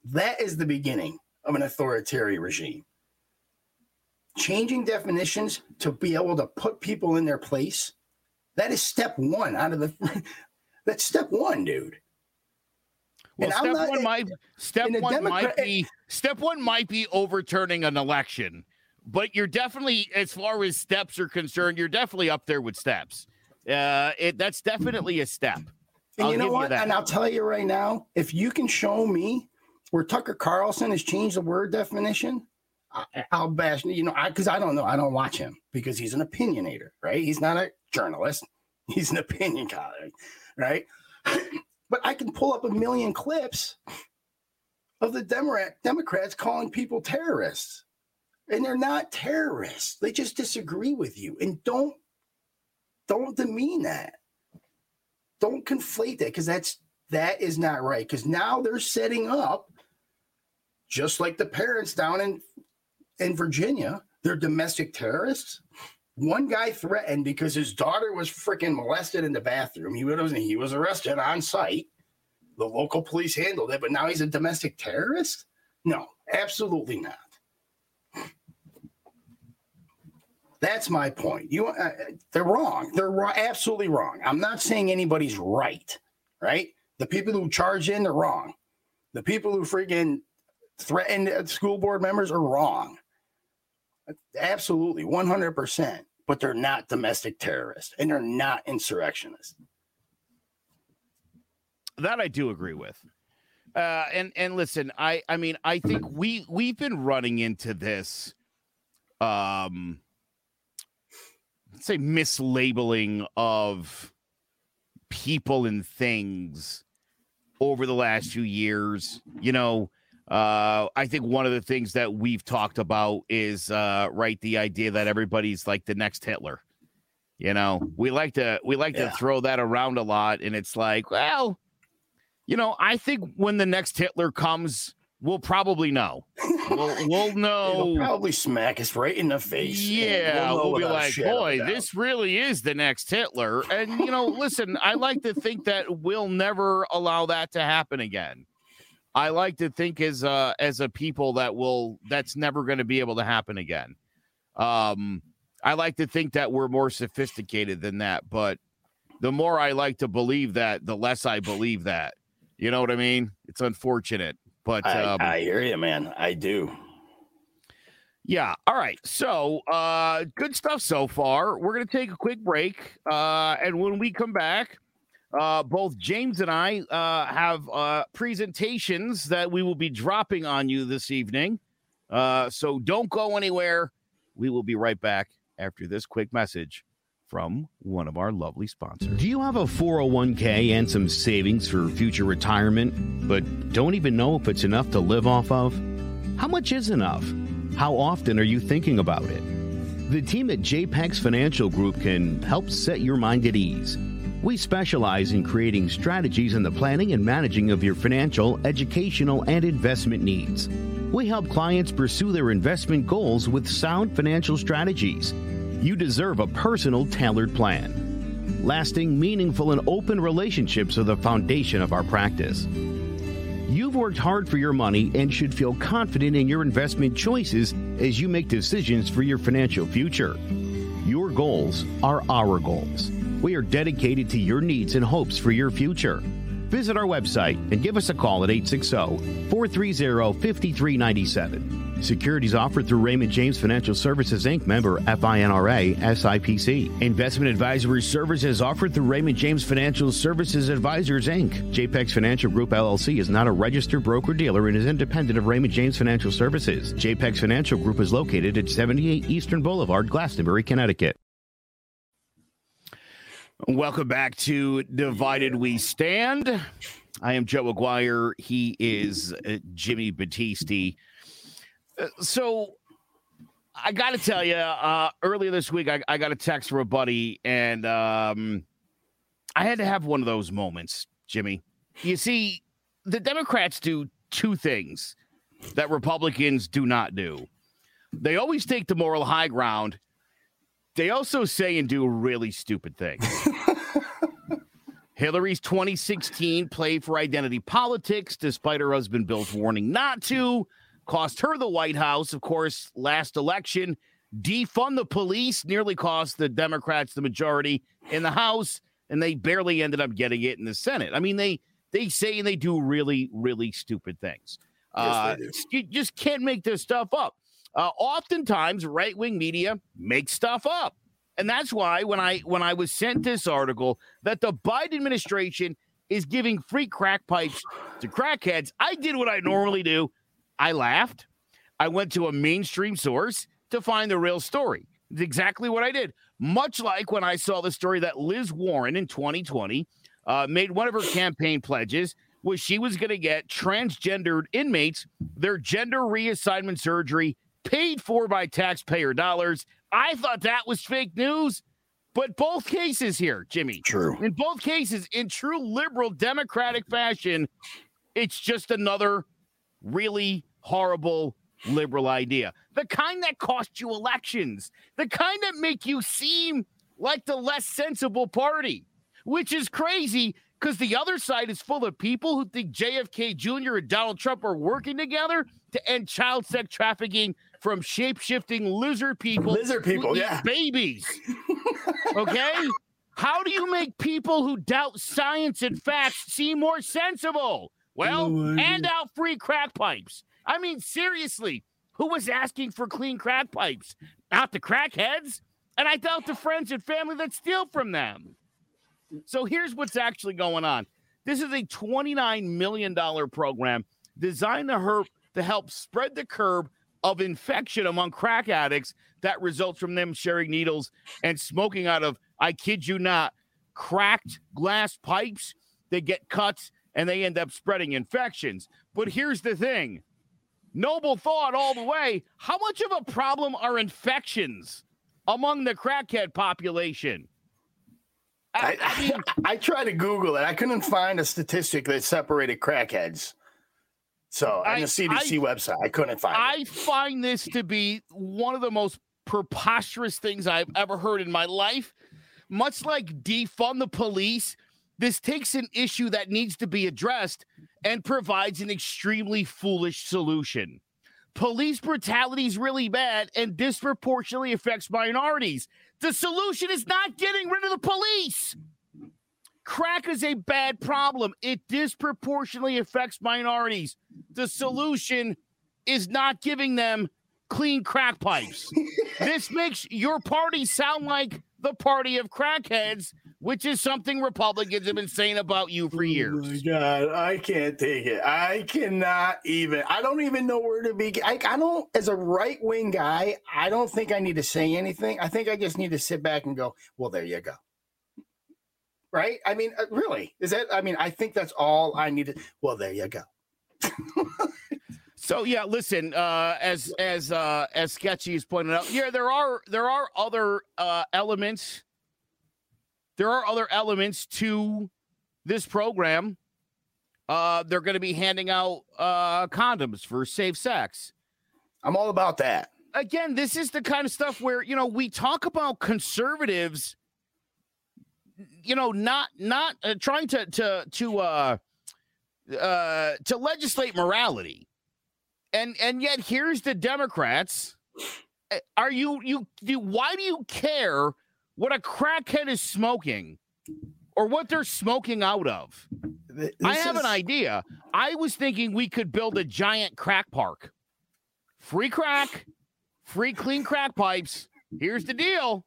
That is the beginning of an authoritarian regime. Changing definitions to be able to put people in their place. That is step one out of the. (laughs) That's step one, dude. Well, And step not- one might step one Democrat- might be step one might be overturning an election, but you're definitely, as far as steps are concerned, you're definitely up there with steps. Uh, it that's definitely a step. And I'll you know give you what? and I'll tell you right now, if you can show me where Tucker Carlson has changed the word definition, I, I'll bash. You know, I because I, don't know. I don't watch him because he's an opinionator, right? He's not a journalist. (laughs) He's an opinion column, right? (laughs) but I can pull up a million clips of the Democrat Democrats calling people terrorists, and they're not terrorists. They just disagree with you, and don't don't demean that. Don't conflate that because that's that is not right because now they're setting up just like the parents down in in virginia they're domestic terrorists. One guy threatened because his daughter was freaking molested in the bathroom. He was he was arrested on site. The local police handled it but now he's a domestic terrorist? No absolutely not That's my point. You, uh, they're wrong. They're wrong, absolutely wrong. I'm not saying anybody's right. Right? The people who charge in, they're wrong. The people who freaking threaten uh, school board members are wrong. Absolutely, 100%. But they're not domestic terrorists and they're not insurrectionists. That I do agree with. Uh, and and listen, I I mean I think we we've been running into this, um, let's say mislabeling of people and things over the last few years. You know, uh, I think one of the things that we've talked about is uh, right the idea that everybody's like the next Hitler. You know, we like to we like Yeah. to throw that around a lot, and it's like, well, you know, I think when the next Hitler comes, we'll probably know. We'll, (laughs) we'll It'll know. probably smack us right in the face. Yeah, know we'll, be like, shadow of a boy, this really is the next Hitler. And you know, listen, I like to think that we'll never allow that to happen again. I like to think as a as a people that will that's never going to be able to happen again. Um, I like to think that we're more sophisticated than that, but the more I like to believe that, the less I believe that. You know what I mean? It's unfortunate, but I, um, I hear you, man. I do. Yeah. All right. So, uh, good stuff so far. We're going to take a quick break. Uh, and when we come back, uh, both James and I uh, have uh, presentations that we will be dropping on you this evening. Uh, so don't go anywhere. We will be right back after this quick message from one of our lovely sponsors. Do you have a 401k and some savings for future retirement, but don't even know if it's enough to live off of? How much is enough? How often are you thinking about it? The team at JPEX Financial Group can help set your mind at ease. We specialize in creating strategies in the planning and managing of your financial, educational, and investment needs. We help clients pursue their investment goals with sound financial strategies. You deserve a personal, tailored plan. Lasting, meaningful, and open relationships are the foundation of our practice. You've worked hard for your money and should feel confident in your investment choices as you make decisions for your financial future. Your goals are our goals. We are dedicated to your needs and hopes for your future. Visit our website and give us a call at 860 430 5397. Securities offered through Raymond James Financial Services Inc. member FINRA SIPC. Investment advisory services offered through Raymond James Financial Services Advisors Inc. JPEX Financial Group LLC is not a registered broker dealer and is independent of Raymond James Financial Services. JPEX Financial Group is located at 78 Eastern Boulevard, Glastonbury, Connecticut. Welcome back to Divided We Stand. I am Joe Aguirre. He is uh, Jimmy Battisti. Uh, so I got to tell you, uh, earlier this week, I, I, got a text from a buddy, and um, I had to have one of those moments, Jimmy. You see, the Democrats do two things that Republicans do not do. They always take the moral high ground. They also say and do really stupid things. (laughs) Hillary's 2016 play for identity politics, despite her husband Bill's warning not to cost her the White House. Of course, last election, defund the police nearly cost the Democrats the majority in the House, and they barely ended up getting it in the Senate. I mean, they they say and they do really, really stupid things. Uh, you just can't make this stuff up. Uh, oftentimes, right wing media makes stuff up, and that's why when I when I was sent this article that the Biden administration is giving free crack pipes to crackheads, I did what I normally do. I laughed. I went to a mainstream source to find the real story. It's exactly what I did. Much like when I saw the story that Liz Warren in 2020 uh, made one of her campaign pledges was she was going to get transgendered inmates their gender reassignment surgery paid for by taxpayer dollars. I thought that was fake news. But both cases here, Jimmy. True. In both cases, in true liberal democratic fashion, it's just another really horrible liberal idea. The kind that cost you elections, the kind that make you seem like the less sensible party, which is crazy because the other side is full of people who think JFK Jr. and Donald Trump are working together to end child sex trafficking from shape shifting lizard people. Lizard people, yeah. Babies. (laughs) okay? How do you make people who doubt science and facts seem more sensible? Well, oh, hand out free crack pipes. I mean, seriously, who was asking for clean crack pipes? Not the crackheads. And I doubt the friends and family that steal from them. So here's what's actually going on. This is a $29 million program designed to to help spread the curb of infection among crack addicts that results from them sharing needles and smoking out of, I kid you not, cracked glass pipes. They get cuts and they end up spreading infections. But here's the thing noble thought all the way. How much of a problem are infections among the crackhead population? I, I, mean, (laughs) I tried to Google it. I couldn't find a statistic that separated crackheads. So on the CDC I, website, I couldn't find I it. find this to be one of the most preposterous things I've ever heard in my life. Much like defund the police, this takes an issue that needs to be addressed and provides an extremely foolish solution. Police brutality is really bad and disproportionately affects minorities. The solution is not getting rid of the police. Crack is a bad problem. It disproportionately affects minorities. The solution is not giving them clean crack pipes. (laughs) this makes your party sound like the party of crackheads, which is something Republicans have been saying about you for years. Oh my God, I can't take it. I cannot even. I don't even know where to begin. I, I don't, as a right wing guy, I don't think I need to say anything. I think I just need to sit back and go, well, there you go. Right? I mean, uh, really, is that? I mean, I think that's all I needed. Well, there you go. (laughs) So yeah, listen, uh, as as uh, as Sketchy has pointed out, yeah, there are there are other uh, elements. There are other elements to this program. Uh, they're going to be handing out uh, condoms for safe sex. I'm all about that. Again, this is the kind of stuff where you know we talk about conservatives, you know, not not uh, trying to to to uh, uh, to legislate morality and and yet here's the Democrats. Eh, are you you do why do you care what a crackhead is smoking or what they're smoking out of? This I have is... an idea. I was thinking we could build a giant crack park. Free crack, free clean crack pipes. Here's the deal.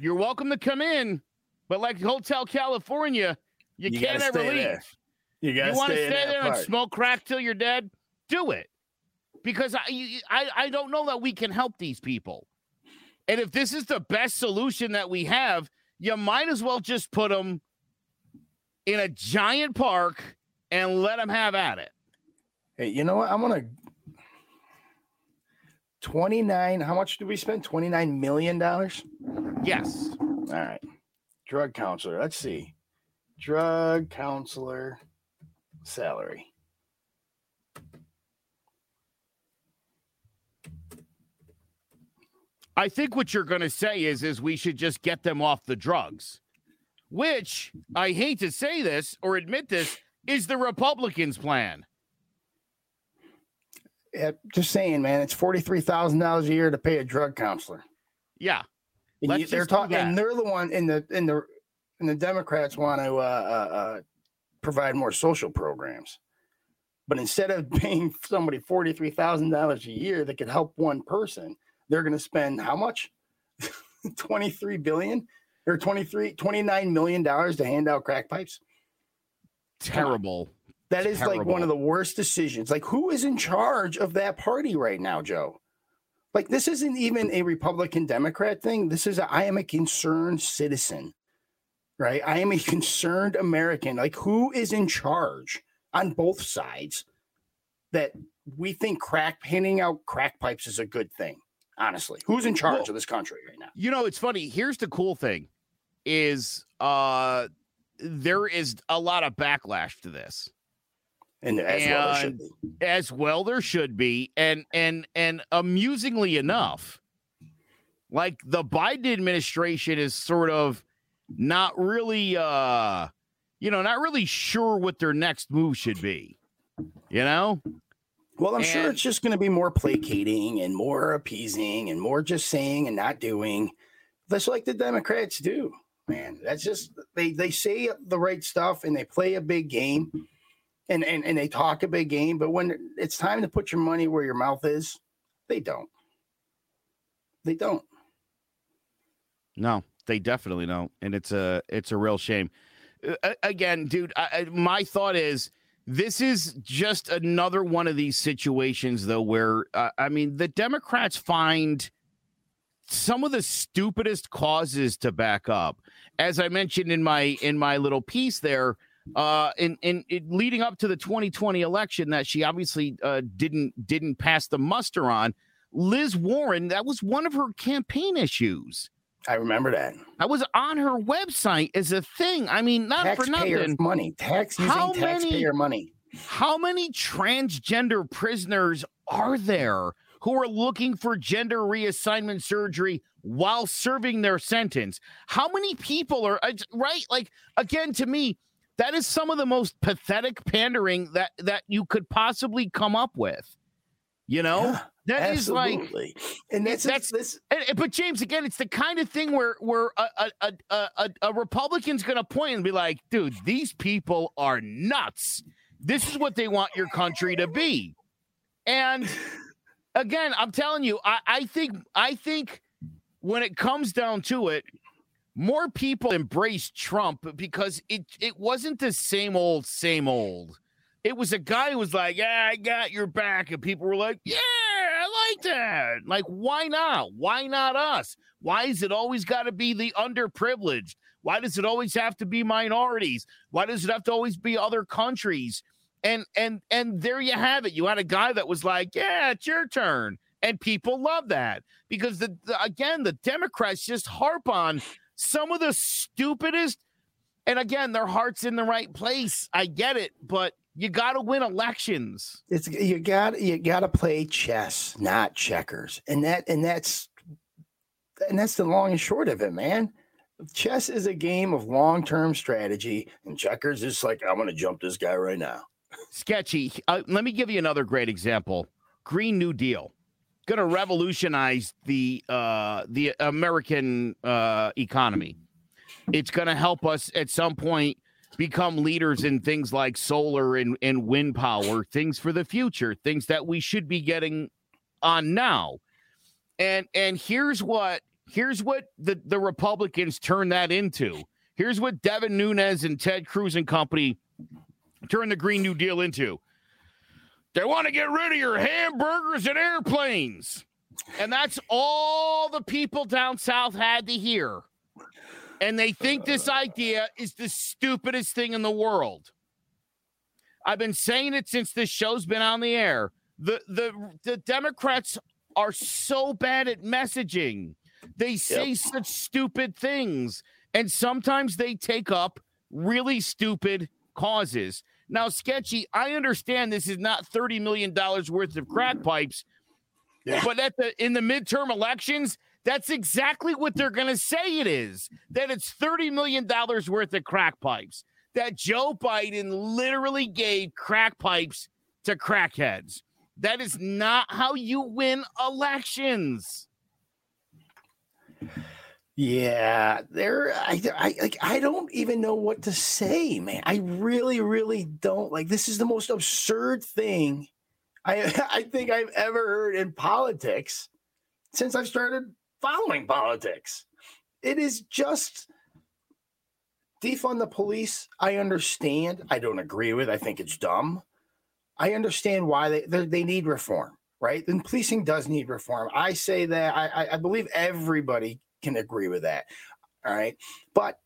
You're welcome to come in, but like Hotel California, you, you can't ever leave. There. You, you want to stay, stay there and smoke crack till you're dead? Do it because I, I I don't know that we can help these people. And if this is the best solution that we have, you might as well just put them in a giant park and let them have at it. Hey, you know what? I'm gonna 29. How much did we spend? 29 million dollars. Yes. All right. Drug counselor. Let's see. Drug counselor salary. I think what you're going to say is is we should just get them off the drugs, which I hate to say this or admit this is the Republicans' plan. Yeah, just saying, man, it's forty three thousand dollars a year to pay a drug counselor. Yeah, you, they're talking, and they're the one in the in the and the Democrats want to uh, uh, uh, provide more social programs. But instead of (laughs) paying somebody forty three thousand dollars a year that could help one person, they're going to spend how much? (laughs) 23 billion or 23 29 million dollars to hand out crack pipes. Terrible. That is Terrible. like one of the worst decisions. Like who is in charge of that party right now, Joe? Like this isn't even a Republican Democrat thing. This is a, I am a concerned citizen. Right? I am a (laughs) concerned American. Like who is in charge on both sides that we think crack handing out crack pipes is a good thing? honestly. Who's in charge well, of this country right now? You know, it's funny. Here's the cool thing is uh there is a lot of backlash to this. And as and well there should be. As well there should be. And and and amusingly enough, like the Biden administration is sort of not really uh you know, not really sure what their next move should be. You know? Well, I'm and, sure it's just going to be more placating and more appeasing and more just saying and not doing. That's like the Democrats do, man. That's just they they say the right stuff and they play a big game and and, and they talk a big game, but when it's time to put your money where your mouth is, they don't. They don't. No, they definitely don't, and it's a it's a real shame. Uh, again, dude, I, my thought is this is just another one of these situations, though, where uh, I mean, the Democrats find some of the stupidest causes to back up. As I mentioned in my in my little piece there, uh, in, in, in leading up to the 2020 election, that she obviously uh, didn't didn't pass the muster on. Liz Warren, that was one of her campaign issues. I remember that. I was on her website as a thing. I mean, not taxpayer for nothing. Money, tax using how taxpayer many, money. How many transgender prisoners are there who are looking for gender reassignment surgery while serving their sentence? How many people are right? Like again, to me, that is some of the most pathetic pandering that that you could possibly come up with. You know, yeah. That Absolutely. is like, and that's that's this. but James, again, it's the kind of thing where where a a a, a, a Republican's going to point and be like, dude, these people are nuts. This is what they want your country to be, and again, I'm telling you, I, I think I think when it comes down to it, more people embraced Trump because it it wasn't the same old, same old. It was a guy who was like, "Yeah, I got your back," and people were like, "Yeah, I like that." Like, why not? Why not us? Why is it always got to be the underprivileged? Why does it always have to be minorities? Why does it have to always be other countries? And and and there you have it. You had a guy that was like, "Yeah, it's your turn," and people love that because the, the again the Democrats just harp on some of the stupidest. And again, their heart's in the right place. I get it, but you got to win elections. It's you got you got to play chess, not checkers, and that and that's and that's the long and short of it, man. Chess is a game of long term strategy, and checkers is like I'm going to jump this guy right now. Sketchy. Uh, let me give you another great example. Green New Deal going to revolutionize the uh, the American uh, economy. It's going to help us at some point become leaders in things like solar and, and wind power, things for the future, things that we should be getting on now. And and here's what here's what the, the Republicans turn that into. Here's what Devin Nunes and Ted Cruz and company turn the Green New Deal into. They want to get rid of your hamburgers and airplanes. And that's all the people down south had to hear. And they think this uh. idea is the stupidest thing in the world. I've been saying it since this show's been on the air. The the the Democrats are so bad at messaging. They say yep. such stupid things and sometimes they take up really stupid causes. Now, sketchy, I understand this is not $30 million worth of crack pipes, yeah. but at the in the midterm elections, that's exactly what they're going to say it is. That it's $30 million worth of crack pipes. That Joe Biden literally gave crack pipes to crackheads. That is not how you win elections. Yeah, there. I, I like. I don't even know what to say, man. I really, really don't. Like, this is the most absurd thing I (laughs) I think I've ever heard in politics since I've started following politics. It is just defund the police. I understand. I don't agree with. I think it's dumb. I understand why they they need reform, right? Then policing does need reform. I say that. I I believe everybody can agree with that. All right. But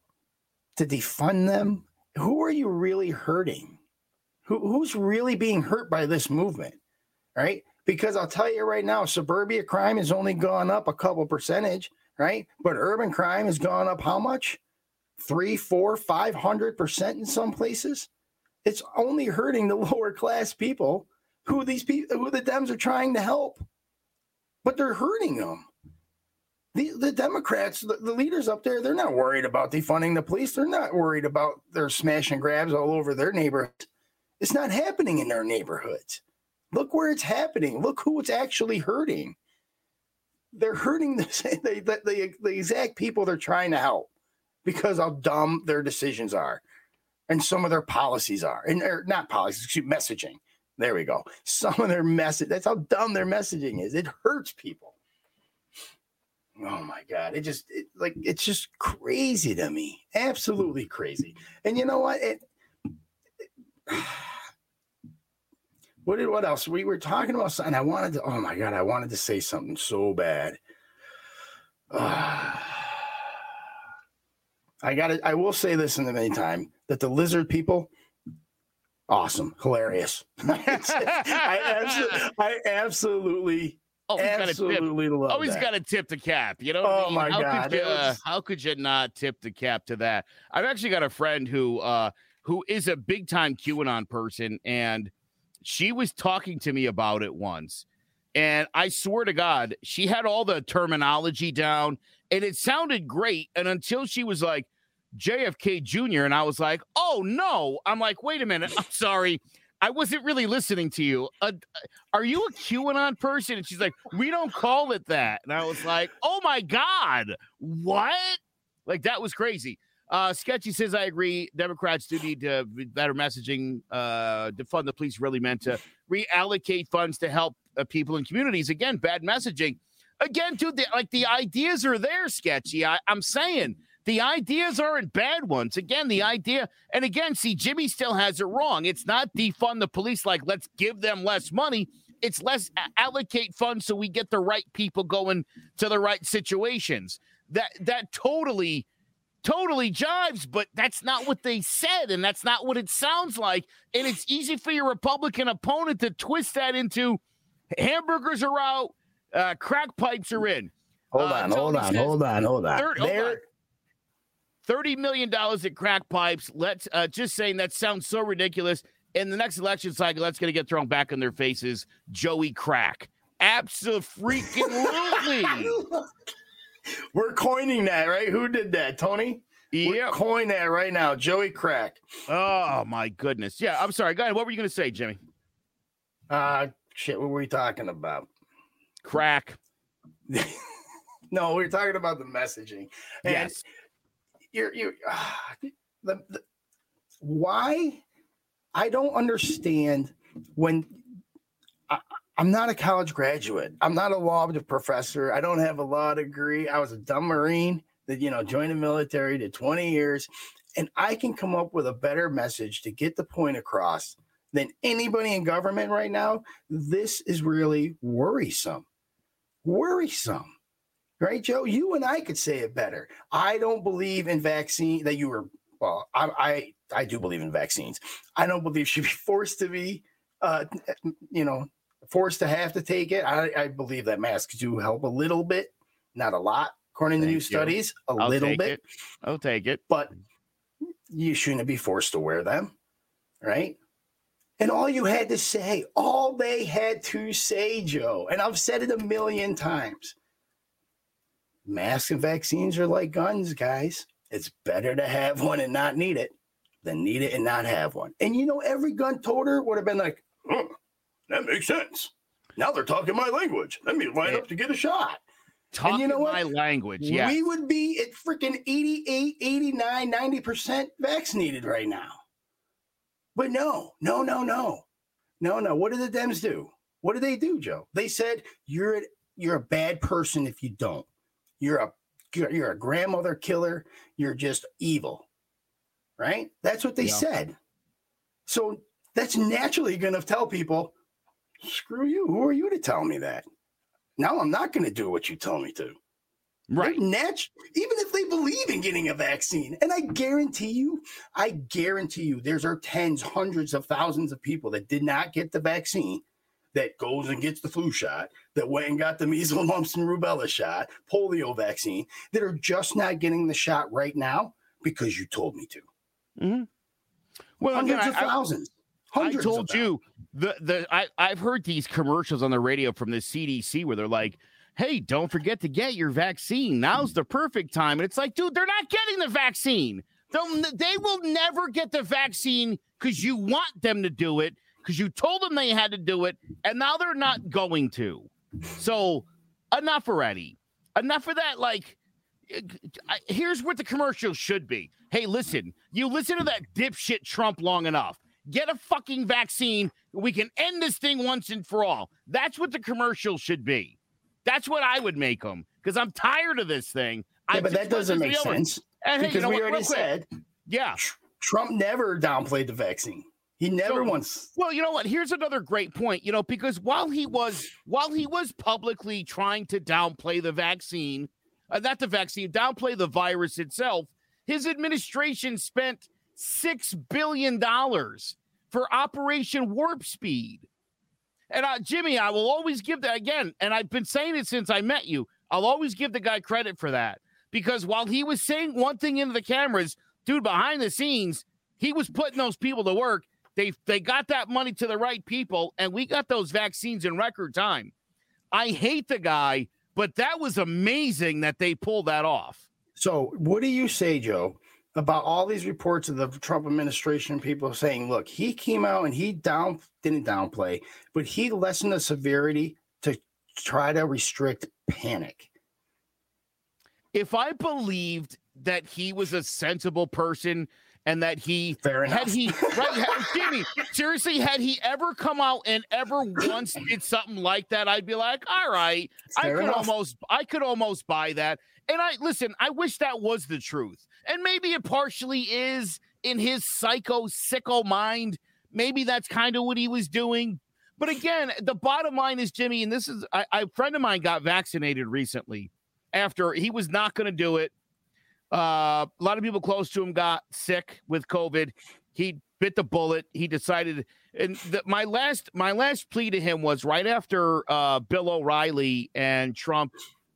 to defund them, who are you really hurting? Who, who's really being hurt by this movement? Right? Because I'll tell you right now, suburbia crime has only gone up a couple percentage, right? But urban crime has gone up how much? Three, four, five hundred percent in some places. It's only hurting the (laughs) lower class people who these people who the Dems are trying to help. But they're hurting them the, the Democrats, the, the, leaders up there, they're not worried about defunding the police. They're not worried about their smash and grabs all over their neighborhoods. It's not happening in their neighborhoods. Look where it's happening. Look who it's actually hurting. They're hurting the, (laughs) the, the, the exact people they're trying to help because how dumb their decisions are and some of their policies are. And they're not policies, excuse me, messaging. There we go. Some of their message, that's how dumb their messaging is. It hurts people. Oh my god! It just it, like it's just crazy to me, absolutely crazy. And you know what? It, it, (sighs) what did what else? We were talking about something. I wanted to. Oh my god! I wanted to say something so bad. Uh, (sighs) I got it. I will say this in the meantime that the lizard people, awesome, hilarious. (laughs) I, absolutely, I absolutely Oh, Absolutely love Always got to tip the cap. You know. Oh I mean? my how god! Could you, uh, how could you not tip the cap to that? I've actually got a friend who uh, who is a big time QAnon person, and she was talking to me about it once. And I swear to God, she had all the terminology down, and it sounded great. And until she was like JFK Jr., and I was like, "Oh no!" I'm like, "Wait a minute, I'm sorry." I wasn't really listening to you. Uh, are you a QAnon person? And she's like, we don't call it that. And I was like, oh my God, what? Like, that was crazy. Uh, Sketchy says, I agree. Democrats do need to be better messaging. Uh, to fund the police really meant to reallocate funds to help uh, people in communities. Again, bad messaging. Again, dude, the, like the ideas are there, Sketchy. I, I'm saying the ideas aren't bad ones. Again, the idea, and again, see, Jimmy still has it wrong. It's not defund the police like let's give them less money. It's less allocate funds so we get the right people going to the right situations. That that totally totally jives, but that's not what they said, and that's not what it sounds like. And it's easy for your Republican opponent to twist that into hamburgers are out, uh, crack pipes are in. Hold uh, on, hold on, hold on, hold on. Hold on. $30 million at crack pipes. Let's uh, just saying that sounds so ridiculous. In the next election cycle, that's going to get thrown back in their faces. Joey Crack. Absolutely. (laughs) We're coining that, right? Who did that? Tony? Yeah. Coin that right now. Joey Crack. Oh, my goodness. Yeah, I'm sorry. Go ahead. What were you going to say, Jimmy? Uh, shit, what were we talking about? Crack. (laughs) no, we are talking about the messaging. And yes you're you (sighs) uh, the, the why I don't understand when I, am not a college graduate. I'm not a law professor. I don't have a law degree. I was a dumb Marine that, you know, joined the military, did 20 years, and I can come up with a better message to get the point across than anybody in government right now. This is really worrisome. Worrisome right, Joe? You and I could say it better. I don't believe in vaccine that you were. Well, I I, I do believe in vaccines. I don't believe should be (laughs) forced to be, uh, you know, forced to have to take it. I, I believe that masks do help a little bit, not a lot, according Thank to new you. studies, a I'll little bit. It. I'll take it, but you shouldn't be forced to wear them, right? And all you had to say, all they had to say, Joe, and I've said it a million times masks and vaccines are like guns, guys. It's better to have one and not need it than need it and not have one. And you know, every gun toter would have been like, oh, that makes sense. Now they're talking my language. Let me line up to get a shot. Talking you know my language, yeah. We would be at freaking 88, 89, 90% vaccinated right now. But no, no, no, no. No, no. What do the Dems do? What do they do, Joe? They said you're you're a bad person if you don't. You're a you're a grandmother killer. You're just evil. Right? That's what they yeah. said. So that's naturally going to tell people, screw you. Who are you to tell me that? Now I'm not going to do what you tell me to. Right. Nat- even if they believe in getting a vaccine. And I guarantee you, I guarantee you, there's are tens, hundreds of thousands of people that did not get the vaccine that goes and gets the flu shot, that went and got the (laughs) measles, mumps, and rubella shot, polio vaccine, that are just not getting the shot right now because you told me to. Mm-hmm. Well, hundreds again, of I, thousands. I told you the the I I've heard these commercials on the radio from the CDC where they're like, "Hey, don't forget to get your vaccine. Now's the perfect time." And it's like, dude, they're not getting the vaccine. They'll, they will never get the vaccine because you want them to do it because you told them they had to do it, and now they're not going to. So enough already. Enough of that. Like, eh, here's what the commercial should be. Hey, listen, you listen to that dipshit Trump long enough. Get a fucking vaccine. We can end this thing once and for all. That's what the commercial should be. That's what I would make them because I'm tired of this thing. Yeah, but that doesn't make sense. And, hey, because you know we what, already said, yeah, Trump never downplayed the vaccine. He never so, wants. Well, you know what? Here's another great point. You know, because while he was while he was publicly trying to downplay the vaccine, uh, not the vaccine, downplay the virus itself, his administration spent six billion dollars for Operation Warp Speed. And uh, Jimmy, I will always give that again, and I've been saying it since I met you. I'll always give the guy credit for that because while he was saying one thing into the cameras, dude, behind the scenes, he was putting those people to work they they got that money to the right people, and we got those vaccines in record time. I hate the guy, but that was amazing that they pulled that off. So, what do you say, Joe, about all these reports of the Trump administration, people saying, look, he came out and he down didn't downplay, but he lessened the severity to try to restrict panic. If I believed that he was a sensible person and that he Fair had he (laughs) right had, Jimmy seriously had he ever come out and ever once did something like that I'd be like all right Fair I could enough. almost I could almost buy that. And I listen I wish that was the truth. And maybe it partially is in his psycho sicko mind. Maybe that's kind of what he was doing. But again the bottom line is Jimmy and this is I, I a friend of mine got vaccinated recently after he was not going to do it uh, a lot of people close to him got sick with COVID. He bit the bullet. He decided, and the, my last my last plea to him was right after uh, Bill O'Reilly and Trump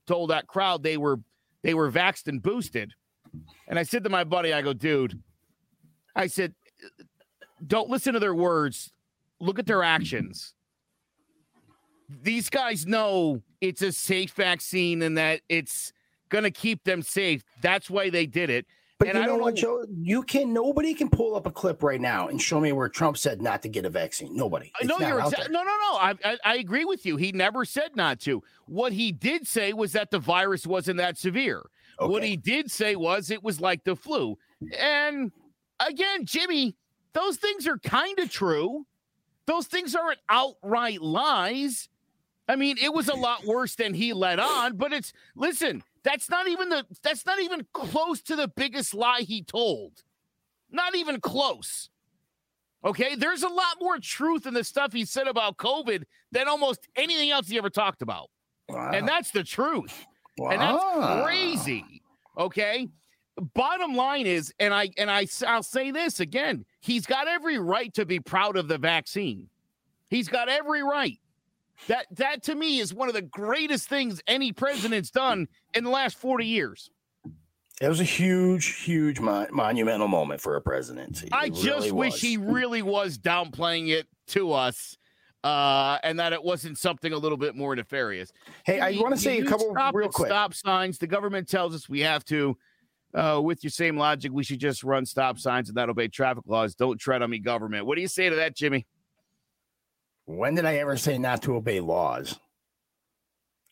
told that crowd they were they were vaxxed and boosted, and I said to my buddy, I go, dude, I said, don't listen to their words, look at their actions. These guys know it's a safe vaccine and that it's going to keep them safe. That's why they did it. But And you I know don't what, Joe? You can nobody can pull up a clip right now and show me where Trump said not to get a vaccine. Nobody. Uh, it's no, you're exa- no, no, no. I, I I agree with you. He never said not to. What he did say was that the virus wasn't that severe. What he did say was it was like the flu. And again, Jimmy, those things are kind of true. Those things aren't outright lies. I mean, it was a lot worse than he let on, but it's listen, that's not even the that's not even close to the biggest lie he told. Not even close. Okay, there's a lot more truth in the stuff he said about COVID than almost anything else he ever talked about. Wow. And that's the truth. Wow. And that's crazy. Okay. Bottom line is, and I and I I'll say this again, he's got every right to be proud of the vaccine. He's got every right. That that to me is one of the greatest things any president's done in the last 40 years. It was a huge, huge mon- monumental moment for a presidency. I It just really wish was. he really was downplaying it to us. Uh, and that it wasn't something a little bit more nefarious. Hey, I want to say a couple real quick. Stop signs. The government tells us we have to. Uh, with your same logic, we should just run stop signs and not obey traffic laws. Don't tread on me, government. What do you say to that, Jimmy? When did I ever say not to obey laws?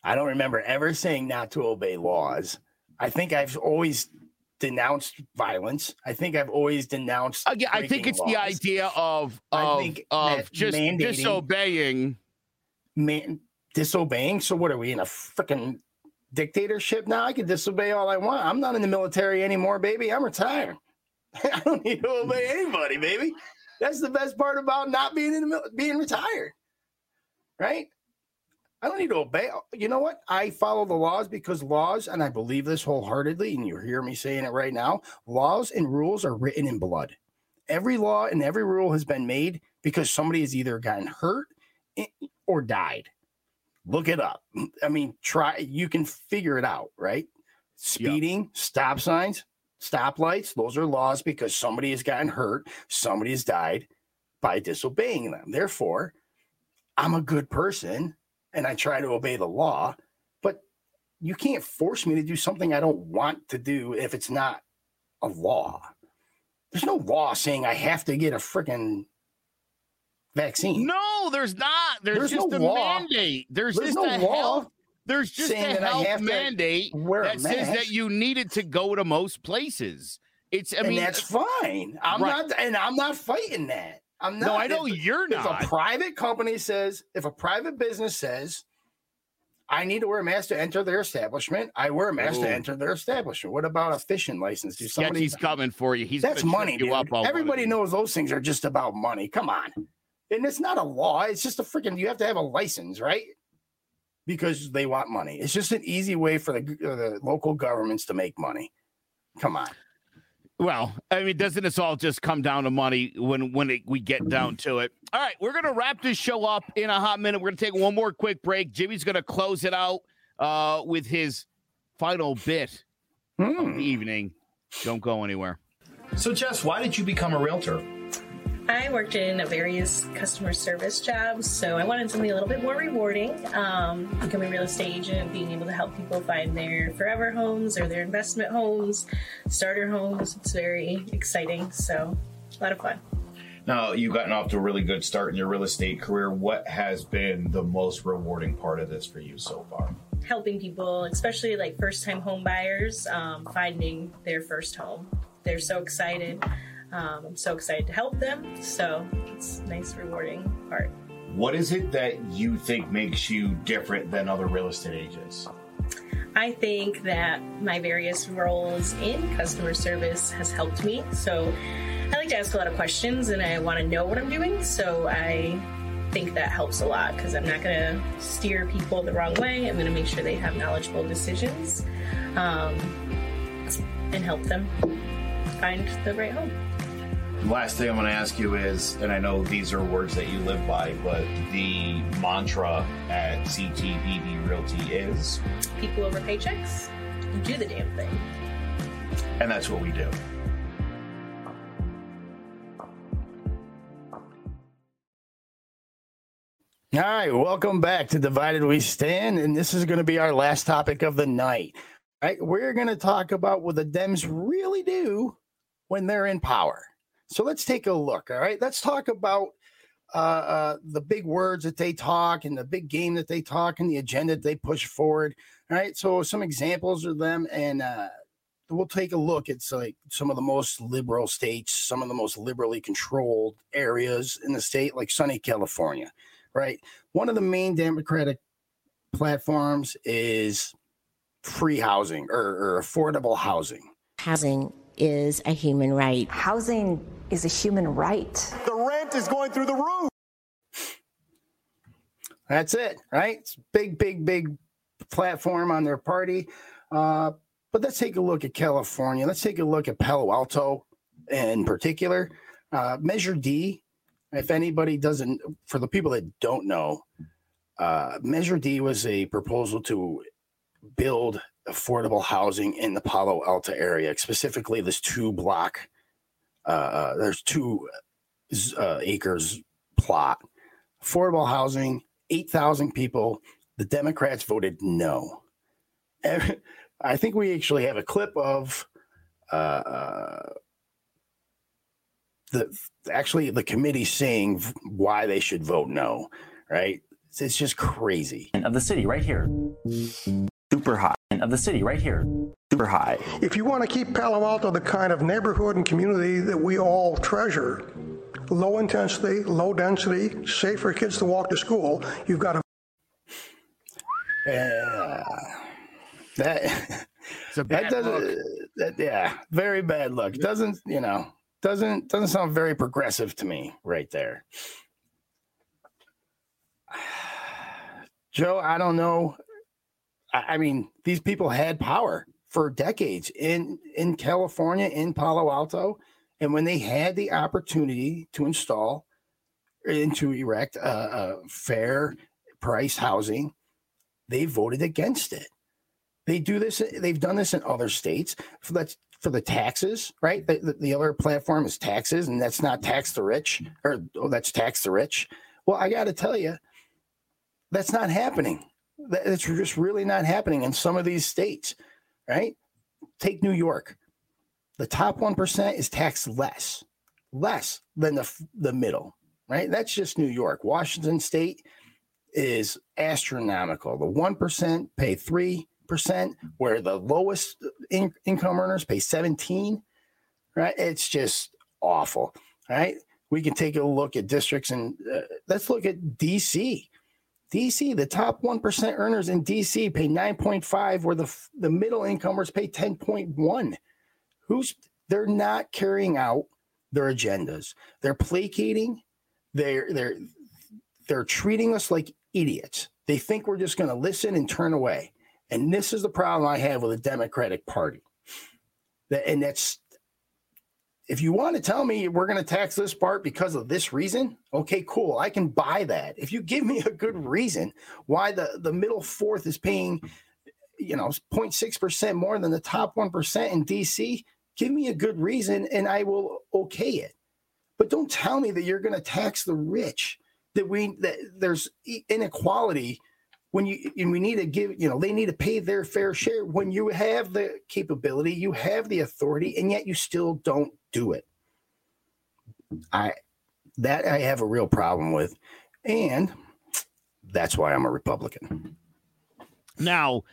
I don't remember ever saying not to obey laws. I think I've always denounced violence. I think I've always denounced. Uh, Again, I think it's the idea of of, of just disobeying. man disobeying. So what are we in a freaking dictatorship now? I can disobey all I want. I'm not in the military anymore, baby. I'm retired. (laughs) I don't need to obey anybody, baby. That's the best part about not being in the being retired, right? I don't need to obey. You know what? I follow the laws because laws, and I believe this wholeheartedly, and you hear me saying it right now. Laws and rules are written in blood. Every law and every rule has been made because somebody has either gotten hurt or died. Look it up. I mean, try. You can figure it out, right? Speeding, stop signs, stoplights. Those are laws because somebody has gotten hurt, somebody has died by disobeying them. Therefore, I'm a good person and I try to obey the law, but you can't force me to do something I don't want to do if it's not a law. There's no law saying I have to get a freaking vaccine. No, there's not. There's, There's just no a law. mandate. There's, There's just no a law health. There's just a that I health mandate that says that you needed to go to most places. It's. I and mean, that's fine. I'm Right. not, and I'm not fighting that. I'm not. no, I know if, you're not. if a private company says, if a private business says, I need to wear a mask to enter their establishment, I wear a mask Ooh. to enter their establishment. What about a fishing license? Do somebody? Sketchy's coming for you. He's That's money, you up on one of Everybody knows those things are just about money. Come on, and it's not a law. It's just a freaking. You have to have a license, right? Because they want money. It's just an easy way for the, uh, the local governments to make money. Come on. Well, I mean, doesn't this all just come down to money when when it, we get down to it? All right, we're gonna wrap this show up in a hot minute. We're gonna take one more quick break. Jimmy's gonna close it out uh, with his final bit of Hmm. the evening. Don't go anywhere. So, Jess, why did you become a realtor? I worked in various customer service jobs, so I wanted something a little bit more rewarding. Um, becoming a real estate agent, being able to help people find their forever homes or their investment homes, starter homes. It's very exciting, so a lot of fun. Now, you've gotten off to a really good start in your real estate career. What has been the most rewarding part of this for you so far? Helping people, especially like first time home buyers, um, finding their first home. They're so excited. Um, I'm so excited to help them. So it's a nice, rewarding part. What is it that you think makes you different than other real estate agents? I think that my various roles in customer service has helped me. So I like to ask a lot of questions and I want to know what I'm doing. So I think that helps a lot because I'm not going to steer people the wrong way. I'm going to make sure they have knowledgeable decisions um, and help them find the right home. Last thing I'm going to ask you is, and I know these are words that you live by, but the mantra at CTBB Realty is people over paychecks. You do the damn thing. And that's what we do. All right, welcome back to Divided We Stand, and this is going to be our last topic of the night. All right, we're going to talk about what the Dems really do when they're in power. So let's take a look. All right, let's talk about uh, uh, the big words that they talk and the big game that they talk and the agenda that they push forward. All right, so some examples of them, and uh, we'll take a look at like some of the most liberal states, some of the most liberally controlled areas in the state, like sunny California. Right, one of the main Democratic platforms is free housing or, or affordable housing. Housing is a human right. Housing is a human right. The rent is going through the roof. That's it, right? It's big, big, big platform on their party. Uh, but let's take a look at California. Let's take a look at Palo Alto in particular. Uh, Measure D, if anybody doesn't, for the people that don't know, uh, Measure D was a proposal to build affordable housing in the Palo Alto area, specifically this two block. Uh, uh there's two uh, acres plot, affordable housing, eight thousand people. The Democrats voted no. I think we actually have a clip of uh, uh, the actually the committee saying why they should vote no. Right? It's, it's just crazy. Of the city, right here super high of the city right here. Super high. If you want to keep palo alto the kind of neighborhood and community that we all treasure low intensity low density safe for kids to walk to school you've got to uh, that that doesn't that, yeah very bad look. Doesn't you know doesn't doesn't sound very progressive to me right there. (sighs) Joe i don't know I mean, these people had power for decades in in California, in Palo Alto, and when they had the opportunity to install and to erect a, a fair price housing, they voted against it. They do this. They've done this in other states. For that's for the taxes, right? The, the, other platform is taxes, and that's not tax the rich, or oh, that's tax the rich. Well, I got to tell you, that's not happening. That's just really not happening in some of these states, right? Take New York. The top 1% is taxed less, less than the, the middle, right? That's just New York. Washington State is astronomical. The 1% pay 3%, where the lowest in- income earners pay 17, right? It's just awful, right? We can take a look at districts and uh, let's look at DC. DC, the top 1% earners in DC pay 9.5 where the the middle incomers pay 10.1. Who's they're not carrying out their agendas. They're placating. They're they're they're treating us like idiots. They think we're just going to listen and turn away. And this is the problem I have with the Democratic Party. That and that's if you want to tell me we're going to tax this part because of this reason, okay, cool. I can buy that. If you give me a good reason why the, the middle fourth is paying, you know, 0.6% more than the top 1% in DC, give me a good reason and I will okay it. but don't tell me that you're going to tax the rich. That we that there's inequality when you and we need to give you know they need to pay their fair share. When you have the capability you have the authority and yet you still don't do it. I that i have a real problem with and that's why i'm a republican. Now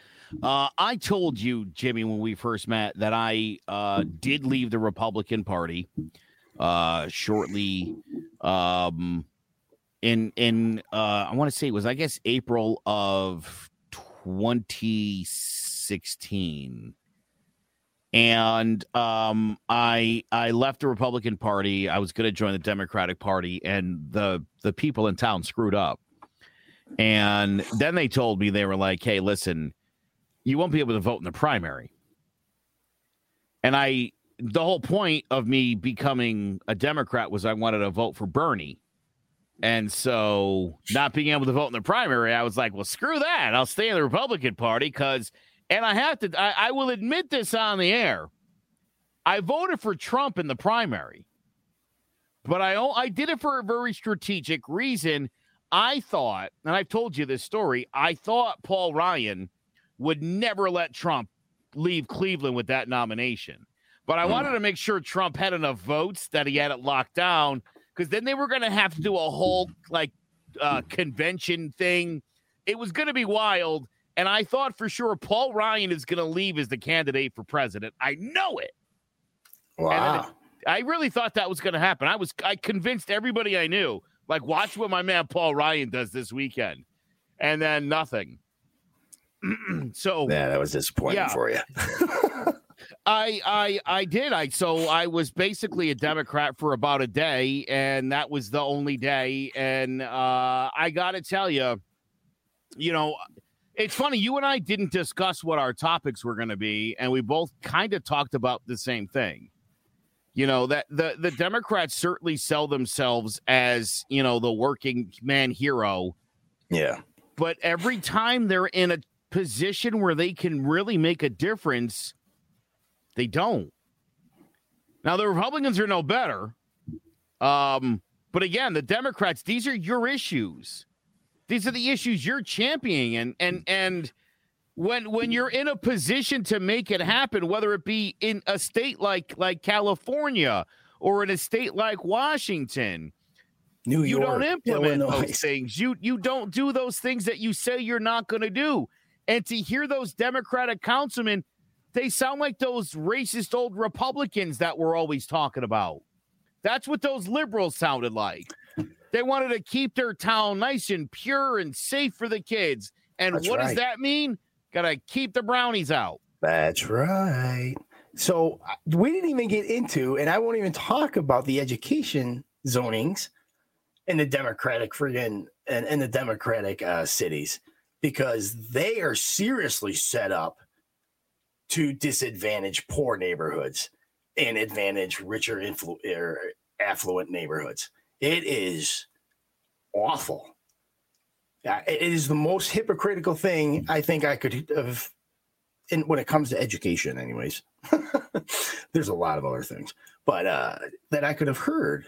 uh, i told you jimmy when we first met that i uh, did leave the republican party uh, shortly um, in in uh I want to say it was I guess April of 2016 and um I I left the Republican Party. I was going to join the Democratic Party and the the people in town screwed up. And then they told me they were like hey listen you won't be able to vote in the primary. And I the whole point of me becoming a Democrat was I wanted to vote for Bernie and so, not being able to vote in the primary, I was like, well, screw that. I'll stay in the Republican Party because, and I have to, I, I will admit this on the air. I voted for Trump in the primary, but I, I did it for a very strategic reason. I thought, and I've told you this story, I thought Paul Ryan would never let Trump leave Cleveland with that nomination. But I hmm. wanted to make sure Trump had enough votes that he had it locked down because then they were going to have to do a whole like uh, convention thing. It was going to be wild. And I thought for sure Paul Ryan is going to leave as the candidate for president. I know it. Wow. It, I really thought that was going to happen. I was I convinced everybody I knew, like, watch what my man Paul Ryan does this weekend, and then nothing. (clears throat) so yeah, that was disappointing yeah. for you. (laughs) I I I did. I so I was basically a Democrat for about a day, and that was the only day. And uh, I got to tell you, you know, it's funny. You and I didn't discuss what our topics were going to be, and we both kind of talked about the same thing. You know that the the Democrats certainly sell themselves as you know the working man hero. Yeah. But every time they're in a position where they can really make a difference they don't. Now the Republicans are no better. Um, but again, the Democrats, these are your issues. These are the issues you're championing and and and when when you're in a position to make it happen, whether it be in a state like like California or in a state like Washington, New you York, don't implement Illinois. those (laughs) things. You you don't do those things that you say you're not going to do. And to hear those Democratic councilmen they sound like those racist old Republicans that we're always talking about. That's what those liberals sounded like. They wanted to keep their town nice and pure and safe for the kids. And That's what right. does that mean? Got to keep the brownies out. That's right. So uh, we didn't even get into, and I won't even talk about the education zonings in the Democratic friggin' and in the Democratic uh, cities because they are seriously set up to disadvantage poor neighborhoods and advantage richer, influ- er, affluent neighborhoods. It is awful. it is the most hypocritical thing I think I could have, in, when it comes to education, anyways. (laughs) There's a lot of other things, but uh, that I could have heard.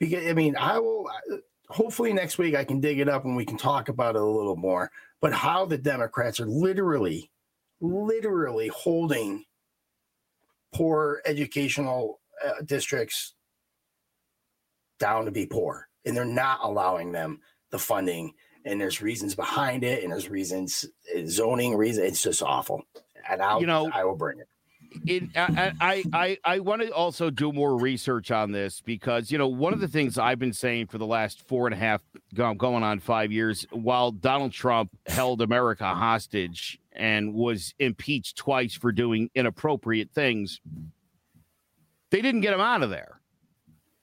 Because I mean, I will. Hopefully next week I can dig it up and we can talk about it a little more. But how the Democrats are literally literally holding poor educational uh, districts down to be poor and they're not allowing them the funding and there's reasons behind it and there's reasons uh, zoning reason it's just awful and i'll you know i will bring it. It, I, I, I want to also do more research on this because you know one of the things I've been saying for the last four and a half, going on five years, while Donald Trump held America hostage and was impeached twice for doing inappropriate things, they didn't get him out of there.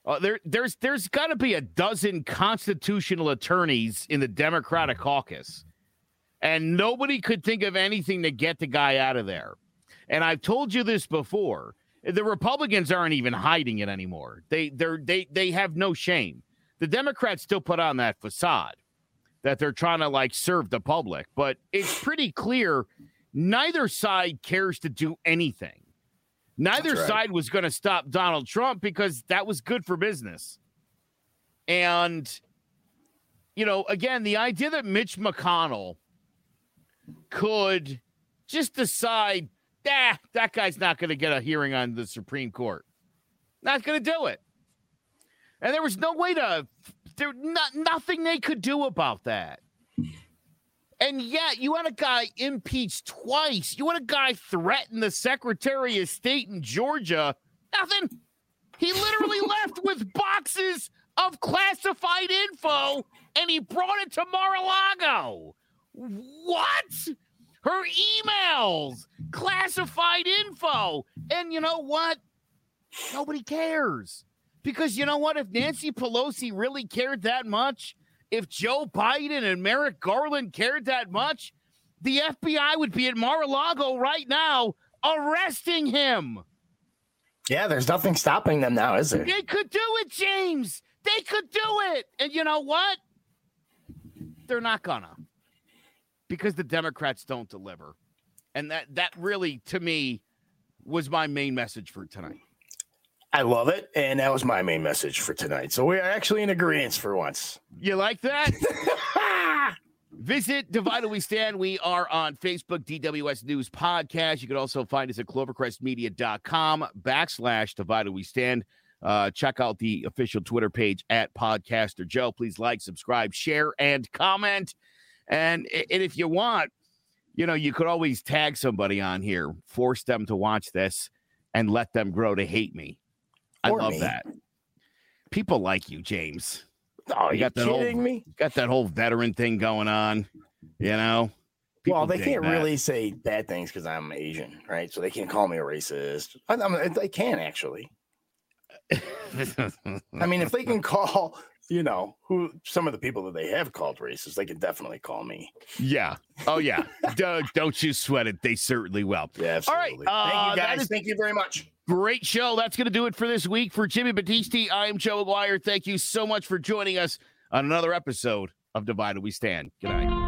Uh, there, there's, there's got to be a dozen constitutional attorneys in the Democratic caucus, and nobody could think of anything to get the guy out of there. And I've told you this before. The Republicans aren't even hiding it anymore. They they they they have no shame. The Democrats still put on that facade that they're trying to like serve the public, but it's pretty clear neither side cares to do anything. Neither right. side was going to stop Donald Trump because that was good for business. And, you know, again, the idea that Mitch McConnell could just decide, ah, that guy's not going to get a hearing on the Supreme Court. Not going to do it. And there was no way to, there not nothing they could do about that. And yet, you had a guy impeached twice. You had a guy threaten the Secretary of State in Georgia. Nothing. He literally (laughs) left with boxes of classified info and he brought it to Mar a Lago. What? Her emails, classified info. And you know what? Nobody cares. Because you know what? If Nancy Pelosi really cared that much, if Joe Biden and Merrick Garland cared that much, the FBI would be at Mar a Lago right now arresting him. Yeah, there's nothing stopping them now, is there? They could do it, James. They could do it. And you know what? They're not gonna. Because the Democrats don't deliver. And that that really to me was my main message for tonight. I love it. And that was my main message for tonight. So we are actually in agreement for once. You like that? (laughs) Visit Divided We Stand. We are on Facebook, DWS News Podcast. You can also find us at clovercrestmedia.com backslash Divided We Stand. Uh, check out the official Twitter page at Podcaster Joe. Please like, subscribe, share, and comment. And, and if you want, you know, you could always tag somebody on here, force them to watch this, and let them grow to hate me. I Or love me. that. People like you, James. Oh, You you got that kidding whole- me? Got that whole veteran thing going on, you know? well, they can't that. really say bad things because I'm Asian, right? So they can't call me a racist. I, I mean, they can actually. (laughs) I mean, if they can call, you know, who some of the people that they have called racist, they can definitely call me. yeah. Oh, yeah. (laughs) don't, don't you sweat it. They certainly will. Yeah, All right, absolutely. uh, Thank you guys. is- Thank you very much. Great show. That's going to do it for this week. For Jimmy Battisti, I am Joe Aguirre. Thank you so much for joining us on another episode of Divided We Stand. Good night.